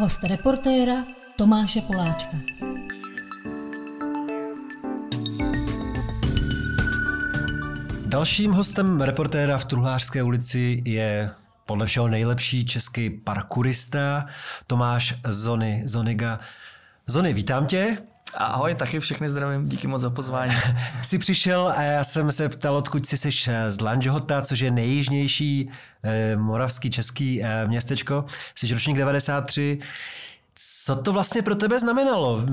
Host reportéra Tomáše Poláčka. Dalším hostem reportéra v Truhlářské ulici je podle všeho nejlepší český parkourista Tomáš Zony, Zoniga. Zony, vítám tě. Ahoj, taky všechny zdravím, díky moc za pozvání. jsi přišel a já jsem se ptal, odkud jsi seš z Lanžhota, což je nejjižnější eh, moravský český eh, městečko. Jsi ročník 93. Co to vlastně pro tebe znamenalo?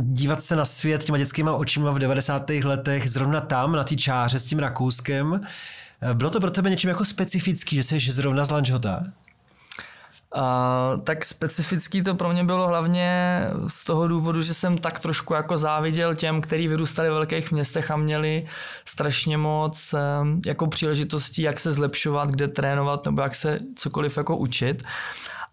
Dívat se na svět těma dětskýma očima v 90. letech, zrovna tam, na té čáře s tím Rakouskem. Bylo to pro tebe něčím jako specifický, že jsi zrovna z Lanžhota? Uh, tak specifický to pro mě bylo hlavně z toho důvodu, že jsem tak trošku jako záviděl těm, kteří vyrůstali v velkých městech a měli strašně moc jako příležitostí, jak se zlepšovat, kde trénovat nebo jak se cokoliv jako učit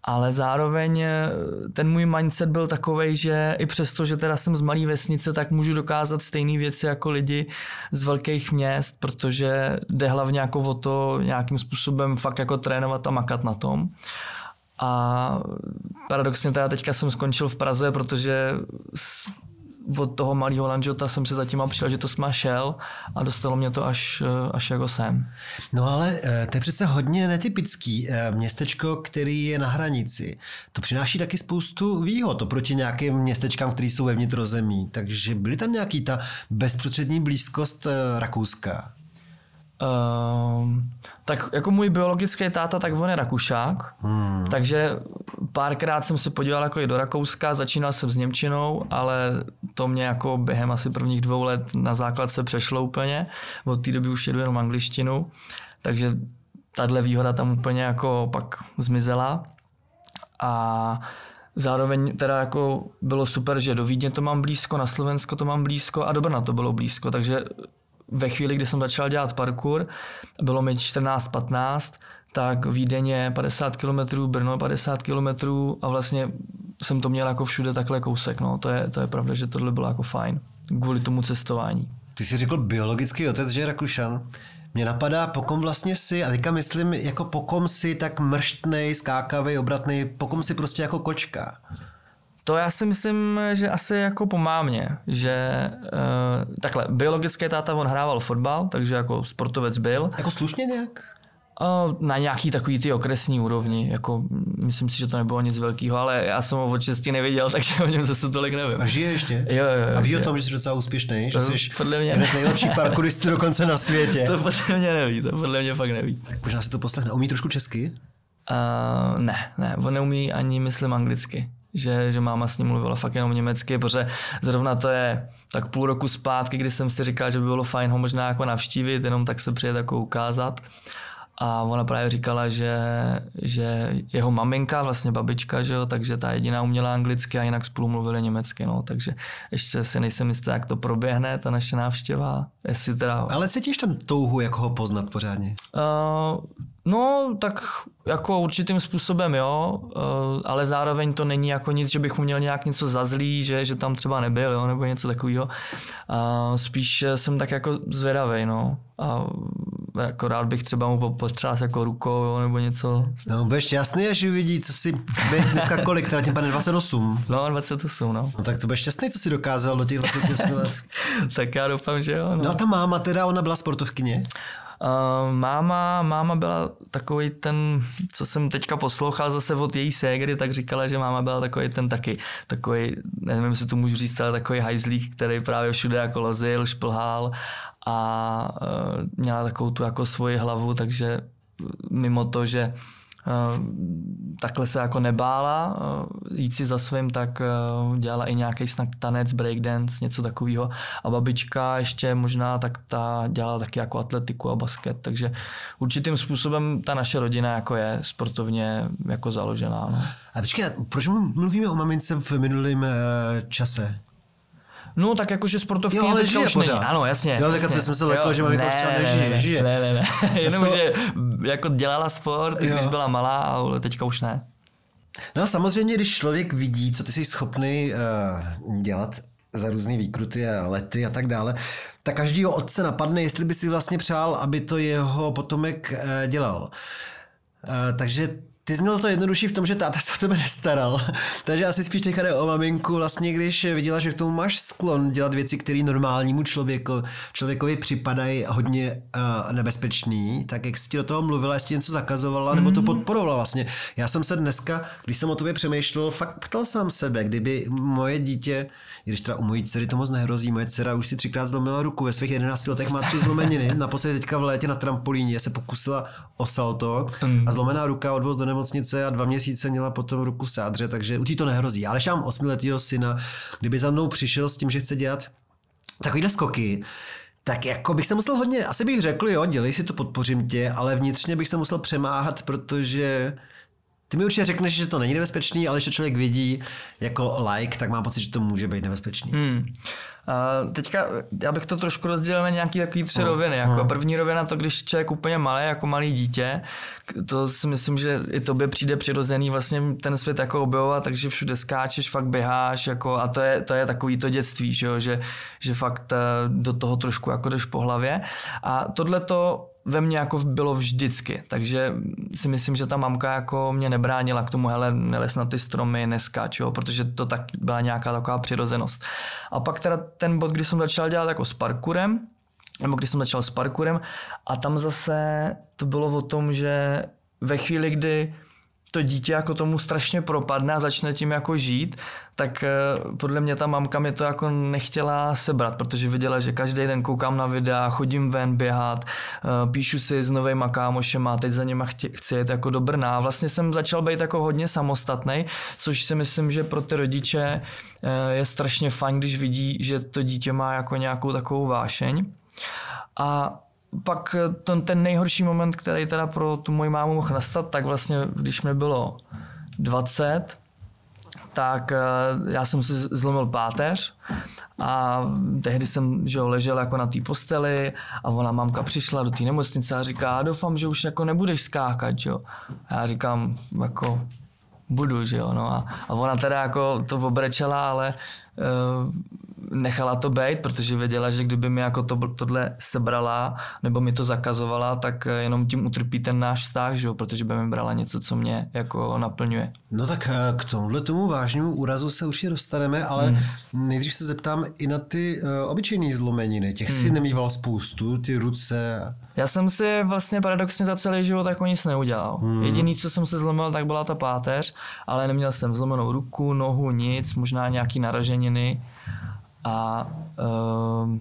ale zároveň eh, ten můj mindset byl takový, že i přesto, že teda jsem z malé vesnice, tak můžu dokázat stejné věci jako lidi z velkých měst, protože jde hlavně jako o to nějakým způsobem fakt jako trénovat a makat na tom. A paradoxně teda teďka jsem skončil v Praze, protože od toho malého Lanžota jsem se za těma příležitostma šel a dostalo mě to až, až jako sem. No ale eh, to je přece hodně netypický eh, městečko, který je na hranici. To přináší taky spoustu výhod oproti nějakým městečkám, které jsou ve vnitrozemí. Takže byly tam nějaký ta bezprostřední blízkost eh, Rakouska? Uh, tak jako můj biologický táta, tak on je Rakušák, hmm. takže párkrát jsem se podíval jako i do Rakouska, začínal jsem s Němčinou, ale to mě jako během asi prvních dvou let na základce přešlo úplně, od té doby už jedu jenom angličtinu, takže tahle výhoda tam úplně jako pak zmizela. A Zároveň teda jako bylo super, že do Vídně to mám blízko, na Slovensko to mám blízko a do Brna to bylo blízko, takže ve chvíli, kdy jsem začal dělat parkour, bylo mi 14-15, tak Vídeň je 50 km, Brno 50 km a vlastně jsem to měl jako všude takhle kousek. No. To, je, to je pravda, že tohle bylo jako fajn kvůli tomu cestování. Ty jsi řekl biologický otec, že je Rakušan. Mě napadá, pokom vlastně si, a teďka myslím, jako pokom si tak mrštnej, skákavý, obratný, pokom si prostě jako kočka. To já si myslím, že asi jako po mámě, že uh, takhle, biologický táta, on hrával fotbal, takže jako sportovec byl. Jako slušně nějak? Uh, na nějaký takový ty okresní úrovni, jako myslím si, že to nebylo nic velkého, ale já jsem ho od čestí neviděl, takže o něm zase tolik nevím. A žije ještě? Jo, jo, jo. A ví o tom, že jsi docela úspěšný, že jsi podle mě jeden z nejlepších parkouristů dokonce na světě. to podle mě neví, to podle mě fakt neví. Tak možná si to poslechne. Umí trošku česky? Uh, ne, ne, on neumí ani, myslím, anglicky že, že máma s ním mluvila fakt jenom německy, protože zrovna to je tak půl roku zpátky, kdy jsem si říkal, že by bylo fajn ho možná jako navštívit, jenom tak se přijet jako ukázat. A ona právě říkala, že, že jeho maminka, vlastně babička, že jo, takže ta jediná uměla anglicky a jinak spolu mluvili německy, no, takže ještě si nejsem jistý, jak to proběhne, ta naše návštěva, jestli teda... Ale cítíš tam touhu, jak ho poznat pořádně? Uh, no, tak jako určitým způsobem, jo, uh, ale zároveň to není jako nic, že bych mu měl nějak něco za zlý, že, že tam třeba nebyl, jo, nebo něco takového. Spíš jsem tak jako zvědavý, no. A jako rád bych třeba mu potřás jako rukou jo, nebo něco. No, budeš šťastný, až uvidí, co si dneska kolik, teda tím pane 28. No, 28, no. No tak to budeš šťastný, co si dokázal do těch 28 let. tak já doufám, že jo. No. no a ta máma teda, ona byla sportovkyně? Uh, máma, máma byla takový ten, co jsem teďka poslouchal zase od její ségry, tak říkala, že máma byla takový ten taky, takový, nevím, jestli to můžu říct, ale takový hajzlík, který právě všude jako lozil, šplhal a uh, měla takovou tu jako svoji hlavu, takže mimo to, že takhle se jako nebála eh, jít si za svým, tak eh, dělala i nějaký snak tanec, breakdance, něco takového. A babička ještě možná tak ta dělala taky jako atletiku a basket, takže určitým způsobem ta naše rodina jako je sportovně jako založená. No. A počkej, proč mluvíme o mamince v minulém čase? No, tak jakože sportovky jo, ale žije už pořád. Není. Ano, jasně. Jo, tak jasně. jsem se lekl, že maminka ne, třeba nežije, ne, žije. Ne, ne, ne. Jenom, to... že jako dělala sport, jo. když byla malá, ale teďka už ne. No a samozřejmě, když člověk vidí, co ty jsi schopný uh, dělat za různé výkruty a lety a tak dále, tak každýho otce napadne, jestli by si vlastně přál, aby to jeho potomek uh, dělal. Uh, takže ty jsi měl to jednodušší v tom, že táta se o tebe nestaral. Takže asi spíš teďka jde o maminku, vlastně když viděla, že k tomu máš sklon dělat věci, které normálnímu člověku, člověkovi připadají hodně uh, nebezpečný, tak jak jsi ti do toho mluvila, jestli něco zakazovala, nebo to mhm. podporovala vlastně. Já jsem se dneska, když jsem o tobě přemýšlel, fakt ptal sám sebe, kdyby moje dítě, když teda u mojí dcery to moc nehrozí, moje dcera už si třikrát zlomila ruku, ve svých 11 letech má tři zlomeniny, naposledy teďka v létě na trampolíně se pokusila o salto a zlomená ruka odvoz do nemocnice a dva měsíce měla potom ruku v sádře, takže u tí to nehrozí. Ale mám osmiletého syna, kdyby za mnou přišel s tím, že chce dělat takovýhle skoky, tak jako bych se musel hodně, asi bych řekl, jo, dělej si to, podpořím tě, ale vnitřně bych se musel přemáhat, protože ty mi určitě řekneš, že to není nebezpečný, ale když to člověk vidí jako like, tak mám pocit, že to může být nebezpečný. Hmm. Uh, teďka já bych to trošku rozdělil na nějaký takový tři uh, roviny. Jako uh. První rovina to, když člověk úplně malý, jako malý dítě, to si myslím, že i tobě přijde přirozený vlastně ten svět jako objevovat, takže všude skáčeš, fakt běháš jako, a to je, to je takový to dětství, že, že, že fakt eh, do toho trošku jako jdeš po hlavě. A tohle to ve mně jako bylo vždycky, takže si myslím, že ta mamka jako mě nebránila k tomu, hele, neles na ty stromy, neskáč, jo, protože to tak byla nějaká taková přirozenost. A pak teda ten bod, kdy jsem začal dělat jako s parkurem, nebo když jsem začal s parkurem a tam zase to bylo o tom, že ve chvíli, kdy to dítě jako tomu strašně propadne a začne tím jako žít, tak eh, podle mě ta mamka mi to jako nechtěla sebrat, protože viděla, že každý den koukám na videa, chodím ven běhat, eh, píšu si s novejma kámošema, teď za něma chci, chci jet jako do Brna. Vlastně jsem začal být jako hodně samostatný, což si myslím, že pro ty rodiče eh, je strašně fajn, když vidí, že to dítě má jako nějakou takovou vášeň. A pak ten, ten nejhorší moment, který teda pro tu moji mámu mohl nastat, tak vlastně, když mi bylo 20, tak eh, já jsem si zlomil páteř a tehdy jsem že ležel jako na té posteli a ona mamka přišla do té nemocnice a říká, doufám, že už jako nebudeš skákat, jo. A já říkám, jako budu, že jo, no a, a ona teda jako to obrečela, ale uh, nechala to být, protože věděla, že kdyby mi jako to, tohle sebrala nebo mi to zakazovala, tak eh, jenom tím utrpí ten náš vztah, že jo? protože by mi brala něco, co mě jako naplňuje. No tak eh, k tomuhle tomu vážnému úrazu se už dostaneme, ale hmm. nejdřív se zeptám i na ty uh, obyčejné zlomeniny. Těch hmm. si nemýval spoustu, ty ruce. Já jsem si vlastně paradoxně za celý život jako nic neudělal. Hmm. Jediný, co jsem se zlomil, tak byla ta páteř, ale neměl jsem zlomenou ruku, nohu, nic, možná nějaký naraženiny a uh,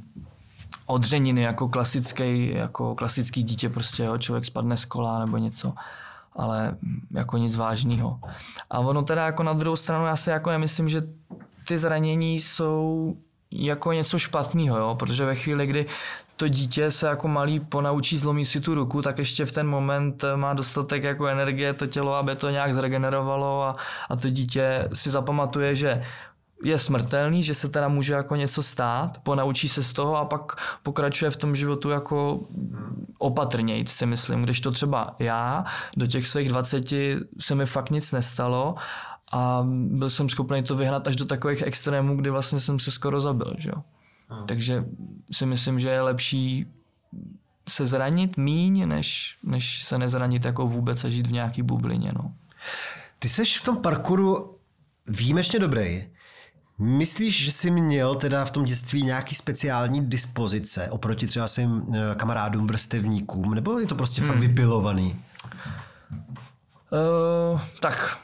odřeniny jako klasický, jako klasický dítě prostě, jo, člověk spadne z kola nebo něco, ale jako nic vážného. A ono teda jako na druhou stranu já si jako nemyslím, že ty zranění jsou jako něco špatného, jo? protože ve chvíli, kdy to dítě se jako malý ponaučí, zlomí si tu ruku, tak ještě v ten moment má dostatek jako energie to tělo, aby to nějak zregenerovalo a, a to dítě si zapamatuje, že je smrtelný, že se teda může jako něco stát, ponaučí se z toho a pak pokračuje v tom životu jako opatrnějc si myslím, když to třeba já do těch svých 20 se mi fakt nic nestalo a byl jsem schopný to vyhnat až do takových extrémů, kdy vlastně jsem se skoro zabil, že jo. Hmm. Takže si myslím, že je lepší se zranit míň, než, než se nezranit jako vůbec a žít v nějaký bublině, no. Ty seš v tom parkouru výjimečně dobrý. Myslíš, že jsi měl teda v tom dětství nějaký speciální dispozice oproti třeba svým eh, kamarádům, vrstevníkům, nebo je to prostě hmm. fakt vypilovaný? Uh, tak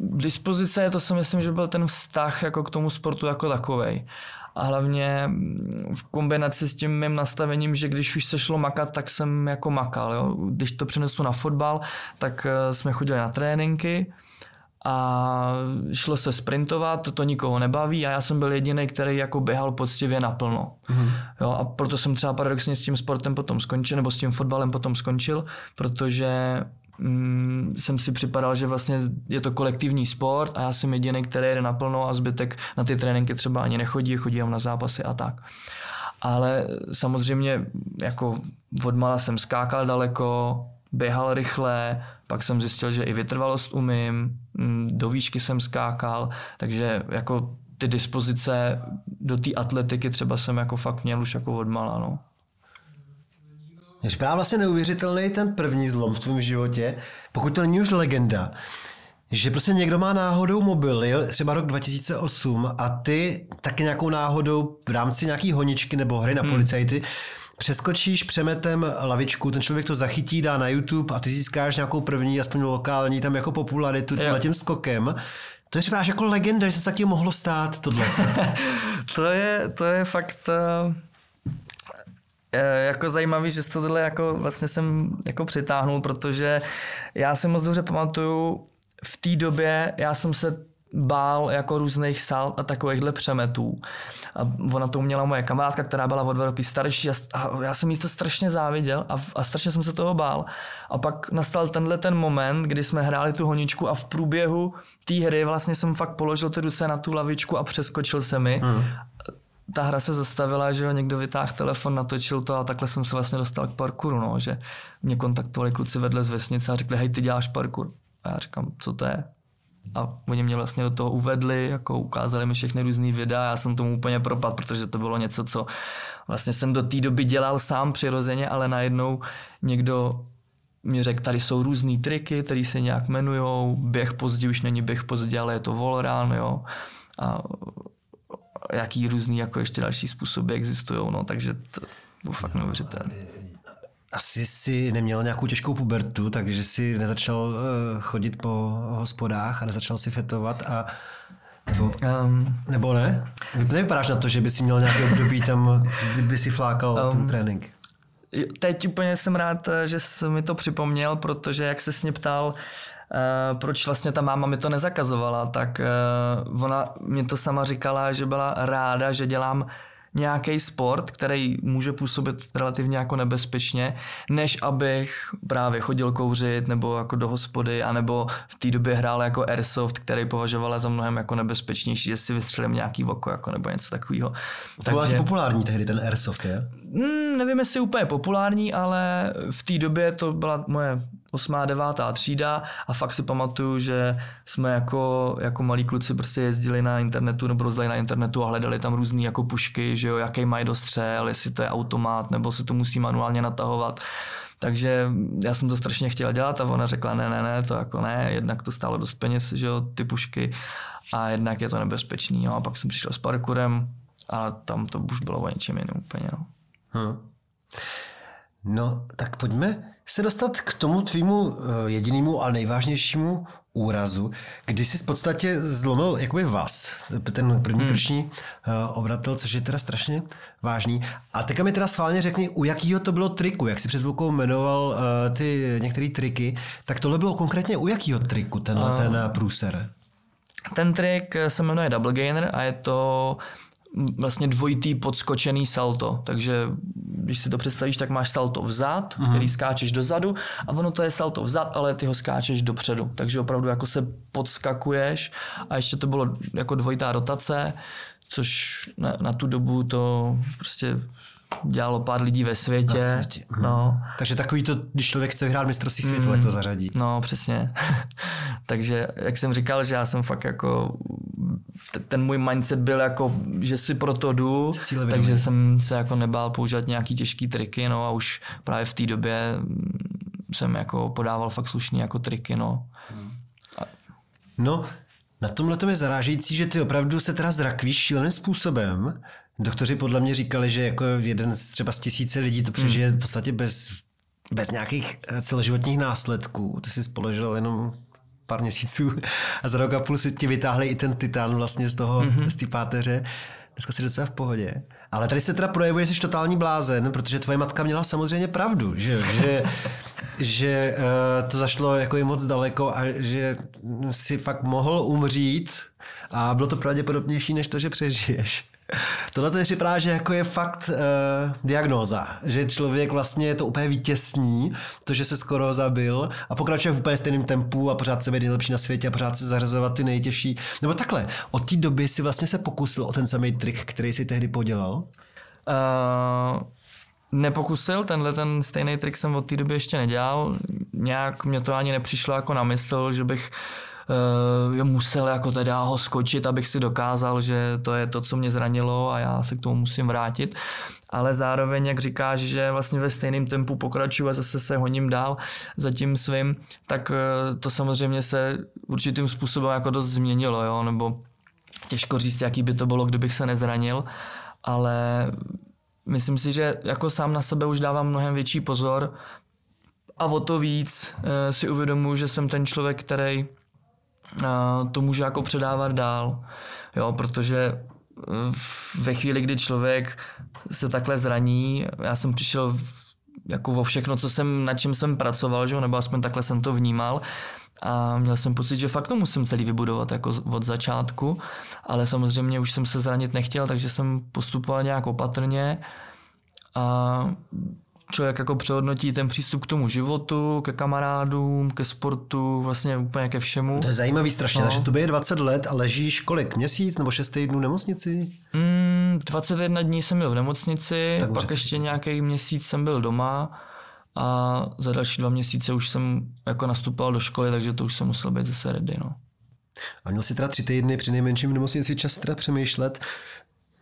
dispozice, je to si myslím, že byl ten vztah jako k tomu sportu jako takovej. A hlavně v kombinaci s tím mým nastavením, že když už se šlo makat, tak jsem jako makal. Jo? Když to přenesu na fotbal, tak eh, jsme chodili na tréninky, a šlo se sprintovat, to, nikoho nebaví a já jsem byl jediný, který jako běhal poctivě naplno. Mm. Jo, a proto jsem třeba paradoxně s tím sportem potom skončil, nebo s tím fotbalem potom skončil, protože mm, jsem si připadal, že vlastně je to kolektivní sport a já jsem jediný, který jde naplno a zbytek na ty tréninky třeba ani nechodí, chodí jenom na zápasy a tak. Ale samozřejmě jako odmala jsem skákal daleko, běhal rychle, pak jsem zjistil, že i vytrvalost umím, mm, do výšky jsem skákal, takže jako ty dispozice do té atletiky třeba jsem jako fakt měl už jako odmala, no. Mě připadá vlastně neuvěřitelný ten první zlom v tvém životě, pokud to není už legenda, že prostě někdo má náhodou mobil, jo? třeba rok 2008 a ty taky nějakou náhodou v rámci nějaký honičky nebo hry na hmm. policajty přeskočíš přemetem lavičku, ten člověk to zachytí, dá na YouTube a ty získáš nějakou první, aspoň lokální, tam jako popularitu tímhle tím skokem. To je třeba jako legenda, že se taky mohlo stát tohle. to, je, to je fakt uh, jako zajímavý, že to tohle jako vlastně jsem jako přitáhnul, protože já si moc dobře pamatuju, v té době já jsem se bál jako různých sal a takovýchhle přemetů. A ona to měla moje kamarádka, která byla o dva roky starší a, a já jsem jí to strašně záviděl a, a strašně jsem se toho bál. A pak nastal tenhle ten moment, kdy jsme hráli tu honičku a v průběhu té hry vlastně jsem fakt položil ty ruce na tu lavičku a přeskočil se mi. Hmm. Ta hra se zastavila, že jo, někdo vytáhl telefon, natočil to a takhle jsem se vlastně dostal k parkouru, no, že mě kontaktovali kluci vedle z vesnice a řekli, hej, ty děláš parkour. A já říkám, co to je? A oni mě vlastně do toho uvedli, jako ukázali mi všechny různé videa, já jsem tomu úplně propad, protože to bylo něco, co vlastně jsem do té doby dělal sám přirozeně, ale najednou někdo mi řekl, tady jsou různé triky, které se nějak jmenují, běh pozdě už není běh pozdě, ale je to volrán, jo. A jaký různý jako ještě další způsoby existují, no, takže to bylo fakt neuvěřitelné asi si neměl nějakou těžkou pubertu, takže si nezačal eh, chodit po hospodách a nezačal si fetovat a nebo, um, nebo ne? Nevypadáš na to, že by si měl nějaký období tam, kdyby si flákal um, ten trénink. Teď úplně jsem rád, eh, že jsi mi to připomněl, protože jak se s mě ptal, Uh, proč vlastně ta máma mi to nezakazovala, tak uh, ona mě to sama říkala, že byla ráda, že dělám nějaký sport, který může působit relativně jako nebezpečně, než abych právě chodil kouřit nebo jako do hospody, anebo v té době hrál jako airsoft, který považovala za mnohem jako nebezpečnější, že si vystřelím nějaký oko jako nebo něco takového. To byl populární tehdy ten airsoft, je? Mm, nevím, jestli úplně populární, ale v té době to byla moje osmá, devátá třída a fakt si pamatuju, že jsme jako, jako malí kluci prostě jezdili na internetu nebo rozdali na internetu a hledali tam různé jako pušky, že jo, jaký mají dostřel, jestli to je automat nebo se to musí manuálně natahovat. Takže já jsem to strašně chtěla dělat a ona řekla, ne, ne, ne, to jako ne, jednak to stálo dost peněz, že jo, ty pušky a jednak je to nebezpečný. No a pak jsem přišel s parkourem a tam to už bylo o něčem jiném úplně. No. Hmm. No, tak pojďme se dostat k tomu tvýmu eh, jedinému a nejvážnějšímu úrazu, kdy jsi v podstatě zlomil jakoby vás, ten první hmm. krční uh, obratel, což je teda strašně vážný. A teďka mi teda sválně řekni, u jakého to bylo triku, jak jsi před chvilkou jmenoval uh, ty některé triky, tak tohle bylo konkrétně u jakého triku, tenhle uh, ten průser? Ten trik se jmenuje Double Gainer a je to vlastně dvojitý podskočený salto. Takže když si to představíš, tak máš salto vzad, mm-hmm. který skáčeš dozadu a ono to je salto vzad, ale ty ho skáčeš dopředu. Takže opravdu jako se podskakuješ a ještě to bylo jako dvojitá rotace, což na, na tu dobu to prostě dělalo pár lidí ve světě. Ve světě. Mhm. No. Takže takový to, když člověk chce vyhrát mistrovství světa, mm. tak to zařadí. No, přesně. Takže, jak jsem říkal, že já jsem fakt jako ten můj mindset byl jako, že si pro to jdu, takže jsem se jako nebál používat nějaký těžký triky, no a už právě v té době jsem jako podával fakt slušný jako triky, no. A... No, na tomhle je zarážející, že ty opravdu se teda zrakvíš šíleným způsobem. Doktoři podle mě říkali, že jako jeden z třeba z tisíce lidí to přežije hmm. v podstatě bez, bez nějakých celoživotních následků. Ty jsi spoložil jenom pár měsíců a za rok a půl si ti vytáhli i ten titán vlastně z toho, mm-hmm. z té páteře. Dneska si docela v pohodě. Ale tady se teda projevuje, že jsi totální blázen, protože tvoje matka měla samozřejmě pravdu, že, že, že uh, to zašlo jako i moc daleko a že si fakt mohl umřít a bylo to pravděpodobnější, než to, že přežiješ. Tohle to mi připadá, že jako je fakt uh, diagnóza, že člověk vlastně to úplně vytěsní, to, že se skoro zabil a pokračuje v úplně stejném tempu a pořád se nejlepší na světě a pořád se zařazovat ty nejtěžší. Nebo takhle, od té doby si vlastně se pokusil o ten samý trik, který si tehdy podělal? Uh, nepokusil, tenhle ten stejný trik jsem od té doby ještě nedělal. Nějak mě to ani nepřišlo jako na mysl, že bych uh, uh, musel jako teda ho skočit, abych si dokázal, že to je to, co mě zranilo a já se k tomu musím vrátit. ale zároveň, jak říkáš, že vlastně ve stejném tempu pokračuju a zase se honím dál za tím svým, tak eh, to samozřejmě se určitým způsobem jako dost změnilo, jo, nebo těžko říct, jaký by to bylo, kdybych se nezranil, ale myslím si, že jako sám na sebe už dávám mnohem větší pozor a o to víc eh, si uvědomuji, že jsem ten člověk, který to může jako předávat dál, jo, protože ve chvíli, kdy člověk se takhle zraní, já jsem přišel jako vo všechno, co jsem, na čem jsem pracoval, že? nebo aspoň takhle jsem to vnímal, a měl jsem pocit, že fakt to musím celý vybudovat jako od začátku, ale samozřejmě už jsem se zranit nechtěl, takže jsem postupoval nějak opatrně a člověk jako přehodnotí ten přístup k tomu životu, ke kamarádům, ke sportu, vlastně úplně ke všemu. To je zajímavý strašně, no. takže to je 20 let a ležíš kolik, měsíc nebo 6 týdnů v nemocnici? Mm, 21 dní jsem byl v nemocnici, tak pak ještě nějaký měsíc jsem byl doma a za další dva měsíce už jsem jako nastupoval do školy, takže to už jsem musel být zase ready. No. A měl si teda tři týdny při nejmenším v nemocnici čas teda přemýšlet.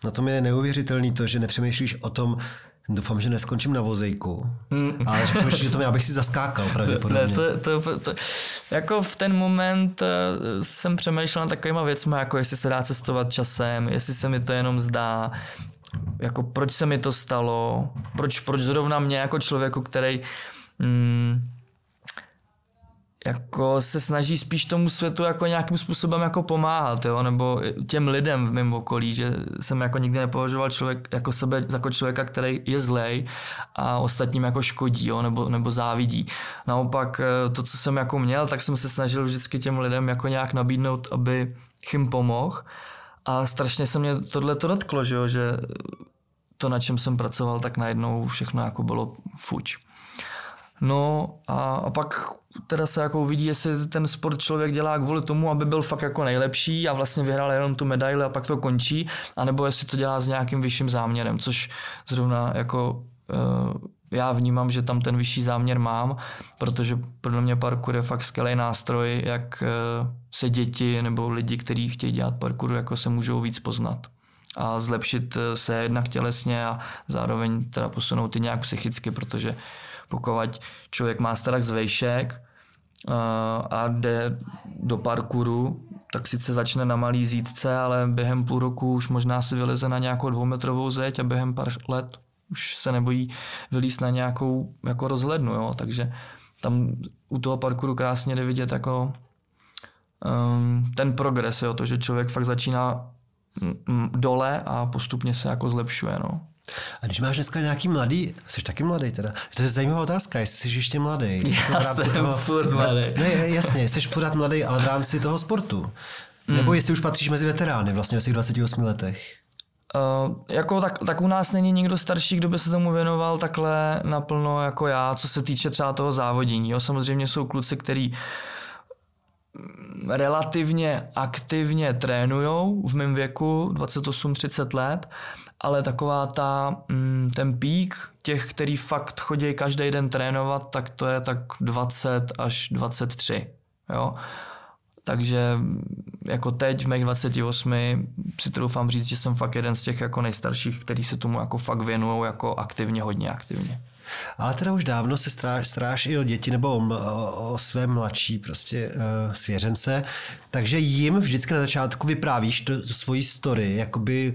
Na tom je neuvěřitelný to, že nepřemýšlíš o tom, Doufám, že neskončím na vozejku. Mm. Ale řeknu, že to mě, abych si zaskákal pravděpodobně. Ne, to, to, to, to, jako v ten moment eh, jsem přemýšlel na takovýma věcmi, jako jestli se dá cestovat časem, jestli se mi to jenom zdá, jako proč se mi to stalo, proč, proč zrovna mě jako člověku, který mm, jako se snaží spíš tomu světu jako nějakým způsobem jako pomáhat, jo? nebo těm lidem v mém okolí, že jsem jako nikdy nepovažoval člověk jako sebe jako člověka, který je zlej a ostatním jako škodí, jo? Nebo, nebo závidí. Naopak eh, to, co jsem jako měl, tak jsem se snažil vždycky těm lidem jako nějak nabídnout, aby jim pomohl a strašně se mě tohle to dotklo, že, jo? že to, na čem jsem pracoval, tak najednou všechno jako bylo fuč. No a, a pak teda se jako uvidí, jestli ten sport člověk dělá kvůli tomu, aby byl fakt jako nejlepší a vlastně vyhrál jenom tu medaili a pak to končí, anebo jestli to dělá s nějakým vyšším záměrem, což zrovna jako uh, já vnímám, že tam ten vyšší záměr mám, protože podle mě parkour je fakt skvělý nástroj, jak uh, se děti nebo lidi, kteří chtějí dělat parkour, jako se můžou víc poznat a zlepšit eh, se jednak tělesně a zároveň teda posunout i nějak psychicky, protože pokud člověk má strach z vejšek uh, a jde do parkouru, tak sice začne na malý zítce, ale během půl roku už možná si vyleze na nějakou dvoumetrovou zeď a během pár let už se nebojí vylíst na nějakou jako rozhlednu, jo? takže tam u toho parkouru krásně jde vidět jako um, ten progres, jo? to, že člověk fakt začíná dole a postupně se jako zlepšuje. No. A když máš dneska nějaký mladý, jsi taky mladý teda, to je zajímavá otázka, jestli jsi ještě mladý. Já v rámci jsem toho, furt mladý. Ne, jasně, jsi pořád mladý, ale v rámci toho sportu. Mm. Nebo jestli už patříš mezi veterány vlastně ve svých 28 letech. Uh, jako tak, tak u nás není nikdo starší, kdo by se tomu věnoval takhle naplno jako já, co se týče třeba toho závodění. Jo. Samozřejmě jsou kluci, který relativně aktivně trénujou v mém věku, 28-30 let, ale taková ta, mm, ten pík těch, který fakt chodí každý den trénovat, tak to je tak 20 až 23. Jo? Takže jako teď v mých 28 si troufám říct, že jsem fakt jeden z těch jako nejstarších, který se tomu jako fakt věnují jako aktivně, hodně aktivně. Ale teda už dávno se stráš, i o děti nebo o, o, o své mladší prostě uh, svěřence, takže jim vždycky na začátku vyprávíš to, to svoji story, jakoby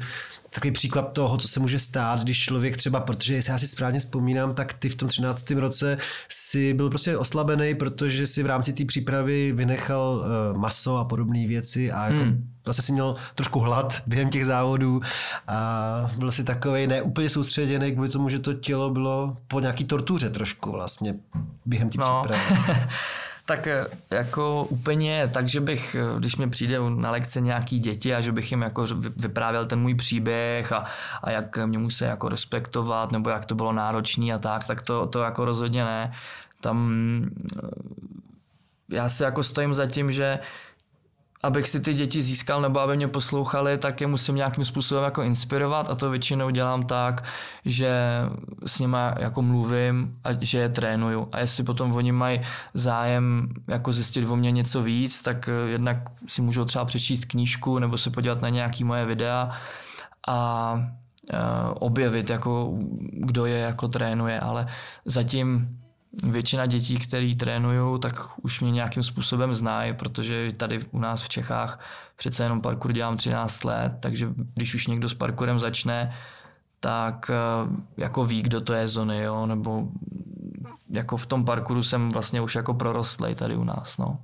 takový příklad toho, co se může stát, když člověk třeba, protože jestli já si správně vzpomínám, tak ty v tom 13. roce si byl prostě oslabený, protože si v rámci té přípravy vynechal uh, maso a podobné věci a jako hmm. zase si měl trošku hlad během těch závodů a byl si takový neúplně soustředěný kvůli tomu, že to tělo bylo po nějaký tortuře trošku vlastně během té no. přípravy. Tak eh, jako úplně tak, že bych, eh, když mě přijde na lekce nějaký děti a že bych jim jako vyprávěl ten můj příběh a, a jak mě musí jako respektovat nebo jak to bylo náročný a tak, tak to, to jako rozhodně ne. Tam eh, já si jako stojím za tím, že abych si ty děti získal nebo aby mě poslouchali, tak je musím nějakým způsobem jako inspirovat a to většinou dělám tak, že s nima jako mluvím a že je trénuju. A jestli potom oni mají zájem jako zjistit o mě něco víc, tak eh, jednak si můžou třeba přečíst knížku nebo se podívat na nějaký moje videa a objevit, jako kdo je, jako trénuje, ale zatím většina dětí, který trénují, tak už mě nějakým způsobem znají, protože tady u nás v Čechách přece jenom parkour dělám 13 let, takže když už někdo s parkourem začne, tak eh, jako ví, kdo to je Zony, jo, nebo jako v tom parkouru jsem vlastně už jako prorostlej tady u nás, no.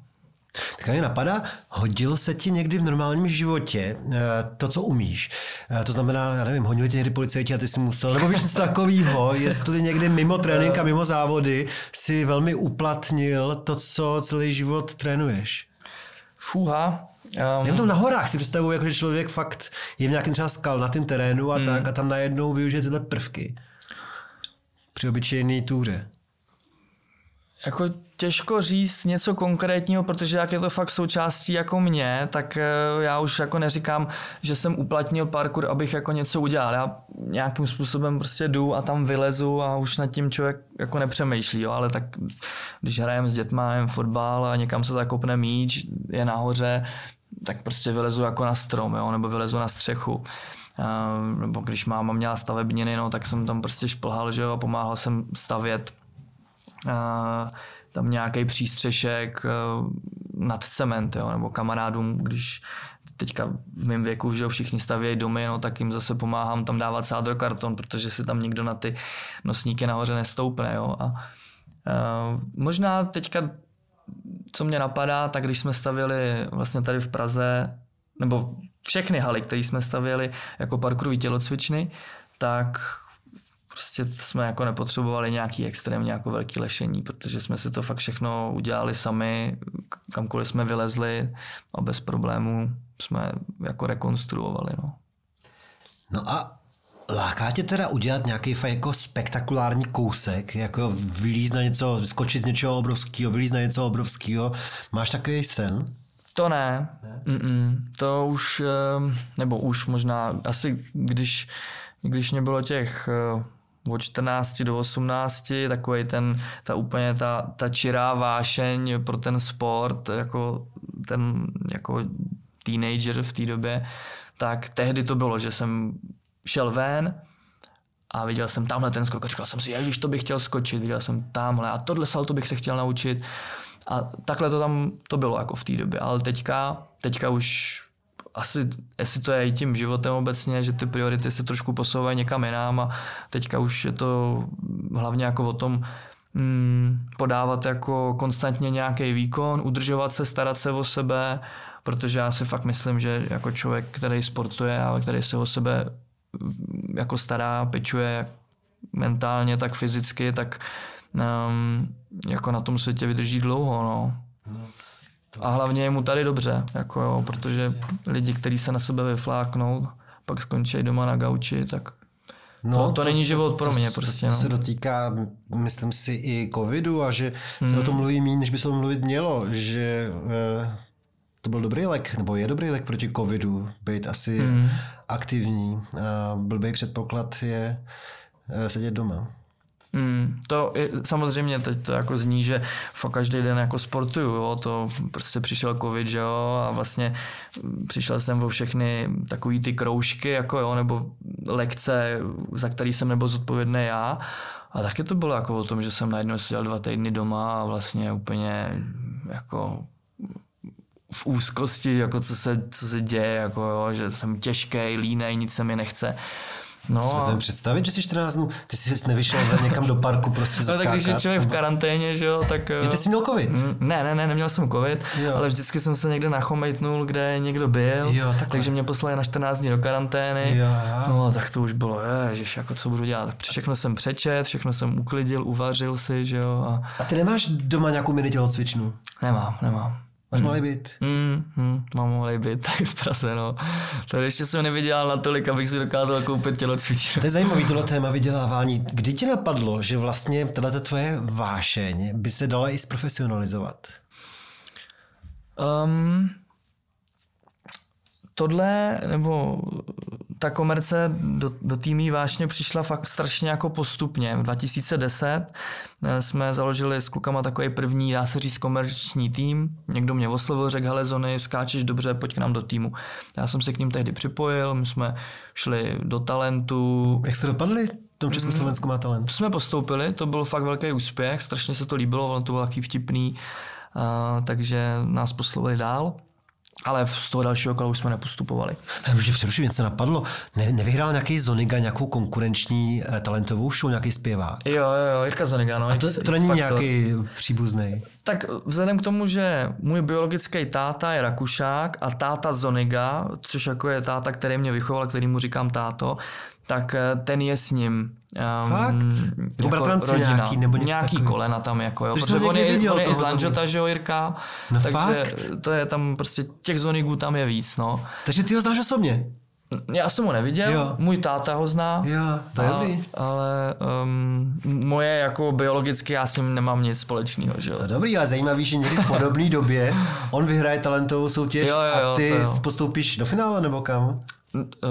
Tak mě napadá, hodil se ti někdy v normálním životě eh, to, co umíš? Eh, to znamená, já nevím, honili tě někdy policajti a ty jsi musel, nebo víš něco takového, jestli někdy mimo trénink a mimo závody si velmi uplatnil to, co celý život trénuješ? Fuha, Um, Já to na horách si představuji, jako, že člověk fakt je v nějakém třeba skal na tom terénu a hmm. tak a tam najednou využije tyhle prvky při obyčejné túře. Jako těžko říct něco konkrétního, protože jak je to fakt součástí jako mě, tak eh, já už jako neříkám, že jsem uplatnil parkour, abych jako něco udělal. Já nějakým způsobem prostě jdu a tam vylezu a už nad tím člověk jako nepřemýšlí, jo? ale tak když hrajeme s dětma, jen fotbal a někam se zakopne míč, je nahoře, tak prostě vylezu jako na strom, jo? nebo vylezu na střechu. Uh, nebo když máma měla stavebniny, no, tak jsem tam prostě šplhal, že jo, a pomáhal jsem stavět uh, tam nějaký přístřešek uh, nad cement, jo, nebo kamarádům, když teďka v mém věku, že jo, všichni stavějí domy, no, tak jim zase pomáhám tam dávat sádrokarton, protože si tam nikdo na ty nosníky nahoře nestoupne. Jo. A, uh, možná teďka co mě napadá, tak když jsme stavili vlastně tady v Praze, nebo všechny haly, které jsme stavěli jako parkourový tělocvičny, tak prostě jsme jako nepotřebovali nějaký extrémně jako velký lešení, protože jsme si to fakt všechno udělali sami, kamkoliv jsme vylezli a bez problémů jsme jako rekonstruovali. No. No a Láká tě teda udělat nějaký fakt jako spektakulární kousek, jako vylíz na něco, skočit z něčeho obrovského, vylíz na něco obrovského. Máš takový sen? To ne. ne? To už, ehm, nebo už možná, asi když, když mě bylo těch eh, od 14 do 18, takový ten, ta úplně ta, ta čirá vášeň pro ten sport, jako ten jako teenager v té době, tak tehdy to bylo, že jsem šel ven a viděl jsem tamhle ten skok a říkal jsem si, ježiš, to bych chtěl skočit, viděl jsem tamhle a tohle salto bych se chtěl naučit. A takhle to tam to bylo jako v té době, ale teďka, teďka už asi, jestli to je i tím životem obecně, že ty priority se trošku posouvají někam jinam a teďka už je to hlavně jako o tom, mm, podávat jako konstantně nějaký výkon, udržovat se, starat se o sebe, protože já si fakt myslím, že jako člověk, který sportuje a který se o sebe jako stará, pečuje mentálně, tak fyzicky, tak um, jako na tom světě vydrží dlouho, no. A hlavně je mu tady dobře, jako jo, protože lidi, kteří se na sebe vyfláknou, pak skončí doma na gauči, tak No, to, to, to není život pro to, mě prostě. To, no. se dotýká, myslím si, i covidu a že hmm. se o tom mluví méně, než by se o tom mluvit mělo, že eh, to byl dobrý lek, nebo je dobrý lek proti covidu, být asi mm. aktivní. A blbý předpoklad je eh, sedět doma. Mm, to je, samozřejmě teď to jako zní, že fakt každý den jako sportuju, jo, to prostě přišel covid, že jo, a vlastně přišel jsem o všechny takový ty kroužky, jako jo, nebo lekce, za který jsem nebyl zodpovědný já. A taky to bylo jako o tom, že jsem najednou seděl dva týdny doma a vlastně úplně jako v úzkosti, jako co se, co se děje, jako jo, že jsem těžký, línej, nic se mi nechce. No, si a... představit, že jsi 14 dnů, ty jsi nevyšel někam do parku prostě zaskákat. No tak když je člověk v karanténě, že jo, tak... Jo, ty jsi měl covid? Mm, ne, ne, ne, neměl jsem covid, jo. ale vždycky jsem se někde nachomejtnul, kde někdo byl, jo, takže mě poslali na 14 dní do karantény. Jo. No tak to už bylo, ježiš, jako co budu dělat. Tak všechno jsem přečet, všechno jsem uklidil, uvařil si, že jo. A, a ty nemáš doma nějakou mini tělocvičnu? Nemám, nemám. Máš malý byt? Mm, mm, mám malý byt tady v Praze, no. Tady ještě jsem nevydělal natolik, abych si dokázal koupit tělocvičnu. To je zajímavý, tohle téma vydělávání. Kdy ti napadlo, že vlastně tato tvoje vášeň by se dala i zprofesionalizovat? Um, tohle, nebo ta komerce do, do týmí vášně přišla fakt strašně jako postupně. V 2010 eh, jsme založili s klukama takový první, dá se říct, komerční tým. Někdo mě oslovil, řekl, hele Zony, skáčeš dobře, pojď k nám do týmu. Já jsem se k ním tehdy připojil, my jsme šli do talentu. Jak jste dopadli? V tom Československu má talent. Jsme postoupili, to byl fakt velký úspěch, strašně se to líbilo, ono to bylo taky vtipný, uh, takže nás poslovili dál. Ale z toho dalšího kola už jsme nepostupovali. Už přeruším, něco napadlo. Ne, nevyhrál nějaký Zoniga nějakou konkurenční eh, talentovou show, nějaký zpěvák? Jo, jo, jo, Jirka Zoniga, no. A to, X- to není X nějaký příbuzný. Tak vzhledem k tomu, že můj biologický táta je Rakušák a táta Zoniga, což jako je táta, který mě vychoval, který mu říkám táto, tak eh, ten je s ním. Um, Fakt? Nebo bratranci nějaký, nebo něco Nějaký takový. kolena tam jako, jo. Protože on je, viděl on je i z Lanžota, že jo, Jirka. No takže fakt? to je tam prostě, těch Zonigů tam je víc, no. Takže ty ho znáš osobně? Já jsem ho neviděl, Jo. můj táta ho zná. Jo, to je a- dobrý. Ale um, moje jako biologicky já s ním nemám nic společného, že jo. No dobrý, ale zajímavý, že někdy v podobné době on vyhraje talentovou soutěž Jo, jo, jo, a ty jo. postoupíš do finále nebo kam?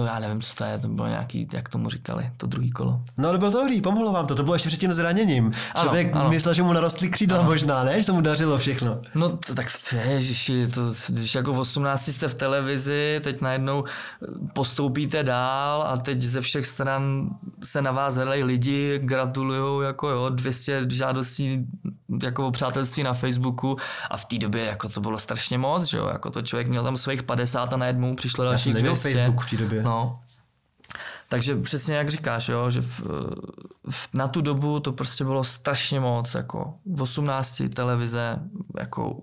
Já nevím, co to je, to bylo nějaký, jak tomu říkali, to druhý kolo. No ale bylo to dobrý, pomohlo vám to, to bylo ještě před tím zraněním. Ano, Člověk ano. myslel, že mu narostly křídla možná, ne? Že se mu dařilo všechno. No to, tak ježiši, to, když jako v 18 jste v televizi, teď najednou postoupíte dál a teď ze všech stran se na vás hledají lidi, gratulujou jako jo, 200 žádostí jako o přátelství na Facebooku a v té době jako to bylo strašně moc, že jo, jako to člověk měl tam svých 50 a najednou přišlo Já dalších jsem neměl 200. Facebook v té době. No. Takže přesně jak říkáš, jo, že v, v, na tu dobu to prostě bylo strašně moc, jako v 18 televize, jako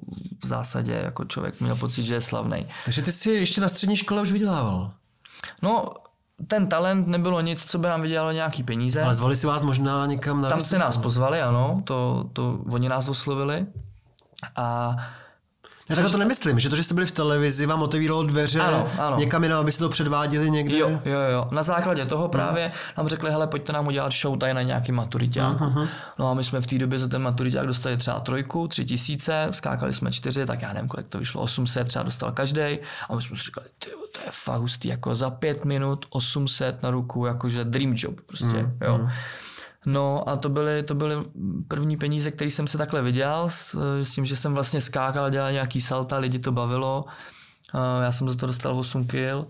v zásadě jako člověk měl pocit, že je slavný. Takže ty jsi ještě na střední škole už vydělával. No, ten talent nebylo nic, co by nám vydělalo nějaký peníze. Ale zvali si vás možná někam na Tam výstup? si nás pozvali, ano, to, to oni nás oslovili. A Já takhle to nemyslím, že to, že jste byli v televizi, vám otevíralo dveře Ano, ano. někam jinam, abyste to předváděli někde. Jo, jo, jo. Na základě toho právě nám řekli, hele, pojďte nám udělat show tady na nějaký maturiták. No a my jsme v té době za ten maturiták dostali třeba trojku, tři tisíce, skákali jsme čtyři, tak já nevím, kolik to vyšlo, 800 třeba dostal každý. A my jsme si říkali, ty, to je fakt hustý, jako za pět minut 800 na ruku, jakože dream job prostě, jo. No a to byly, to byly první peníze, které jsem se takhle vydělal, s, s tím, že jsem vlastně skákal, dělal nějaký salta, lidi to bavilo. A já jsem za to dostal 8 kil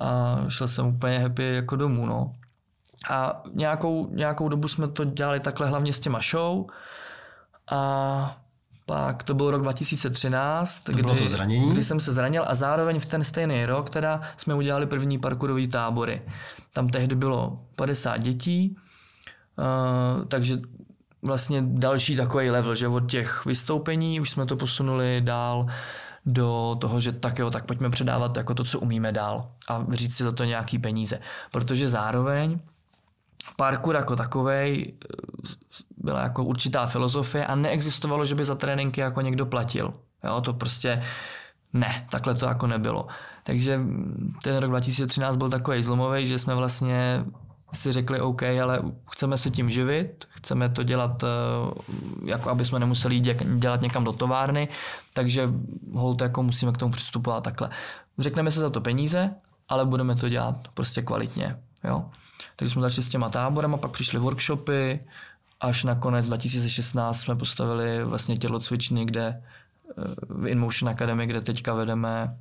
a šel jsem úplně happy jako domů, no. A nějakou, nějakou dobu jsme to dělali takhle hlavně s těma show a pak to byl rok 2013, to kdy, bylo to zranění? kdy jsem se zranil a zároveň v ten stejný rok teda jsme udělali první parkourový tábory. Tam tehdy bylo 50 dětí, Uh, takže vlastně další takový level, že od těch vystoupení už jsme to posunuli dál do toho, že tak jo, tak pojďme předávat jako to, co umíme dál a říct si za to nějaký peníze. Protože zároveň parkour jako takovej eh, byla jako určitá filozofie a neexistovalo, že by za tréninky jako někdo platil. Jo, to prostě ne, takhle to jako nebylo. Takže ten rok 2013 byl takový zlomový, že jsme vlastně si řekli OK, ale chceme se tím živit, chceme to dělat, eh, jako aby jsme nemuseli jít dělat někam do továrny, takže hold jako musíme k tomu přistupovat takhle. Řekneme se za to peníze, ale budeme to dělat prostě kvalitně. Jo? Takže jsme začali s těma táborama, pak přišly workshopy, až nakonec 2016 jsme postavili vlastně tělocvičny, kde eh, v InMotion Academy, kde teďka vedeme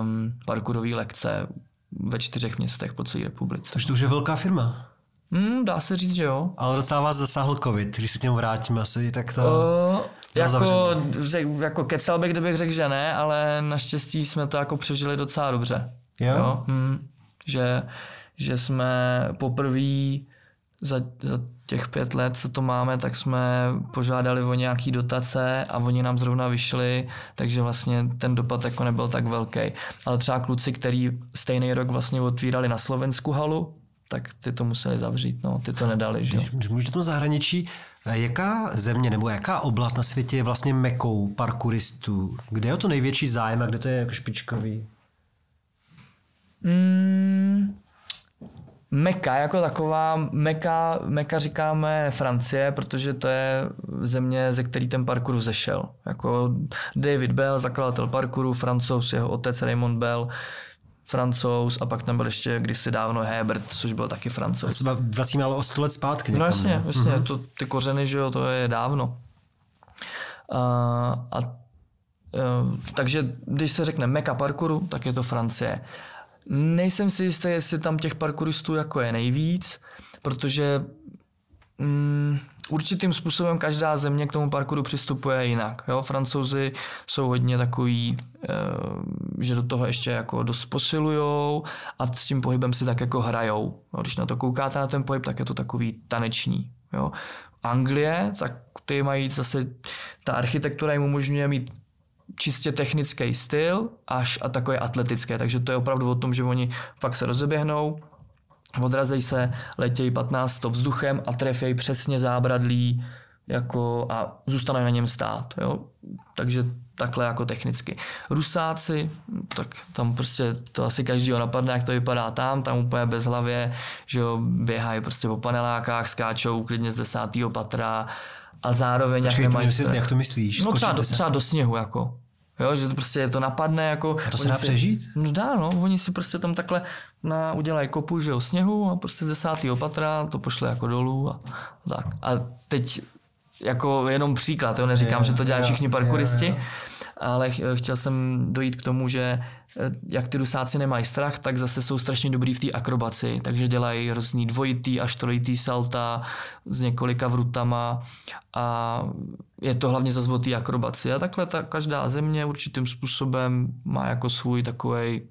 um, parkourové lekce ve čtyřech městech po celé republice. Takže to už je velká firma. Hmm, dá se říct, že jo. Ale docela vás zasáhl covid, když se k němu vrátím asi, tak to... Uh, jako, řek, jako kecal bych, kdybych řekl, že ne, ale naštěstí jsme to jako přežili docela dobře. Jo? Hm, že, že jsme poprvé za, za těch pět let, co to máme, tak jsme požádali o nějaký dotace a oni nám zrovna vyšli, takže vlastně ten dopad jako nebyl tak velký. Ale třeba kluci, který stejný rok vlastně otvírali na Slovensku halu, tak ty to museli zavřít, no, ty to nedali, že jo. Když můžeš do toho zahraničí, eh, jaká země nebo jaká oblast na světě je vlastně mekou parkouristů? Kde je o to největší zájem a kde to je jako špičkový? Mm, Meka jako taková, Meka, Meka říkáme Francie, protože to je země, ze který ten parkour vzešel. Jako David Bell, zakladatel parkouru, francouz, jeho otec Raymond Bell, francouz a pak tam byl ještě kdysi dávno Hebert, což byl taky francouz. Se vracíme ale o 100 let zpátky. No někam, jasně, ne? jasně, to, ty kořeny, že jo, to je dávno. A, a e, takže když se řekne meka parkouru, tak je to Francie. Nejsem si jistý, jestli tam těch parkouristů jako je nejvíc, protože mm, určitým způsobem každá země k tomu parkouru přistupuje jinak. Jo? Francouzi jsou hodně takový, e, že do toho ještě jako dost posilujou a s tím pohybem si tak jako hrajou. Jo? Když na to koukáte na ten pohyb, tak je to takový taneční. Jo? Anglie, tak ty mají zase, ta architektura jim umožňuje mít čistě technický styl až a takové atletické, takže to je opravdu o tom, že oni fakt se rozeběhnou, odrazej se, letějí 15 to vzduchem a trefějí přesně zábradlí jako a zůstanou na něm stát. Jo? Takže takhle jako technicky. Rusáci, tak tam prostě to asi každýho napadne, jak to vypadá tam, tam úplně bez hlavě, že jo, běhají prostě po panelákách, skáčou klidně z desátého patra a zároveň Počkej, jak nemají strach. jak to myslíš? No třeba do, třeba do sněhu jako. Jo, že to prostě to napadne jako... A to se dá si- přežít? No dá, no. Oni si prostě tam takhle na, udělají kopu, že jo, sněhu a prostě z desátého patra to pošle jako dolů a, a tak. A teď jako jenom příklad, jo, neříkám, Jo, že to dělají všichni parkouristi, jo. Ale ch- chtěl jsem dojít k tomu, že eh, jak ty rusáci nemají strach, tak zase jsou strašně dobrý v té akrobaci, takže dělají různý dvojitý až trojitý salta s několika vrutama a je to hlavně za té akrobaci. A takhle ta každá země určitým způsobem má jako svůj takový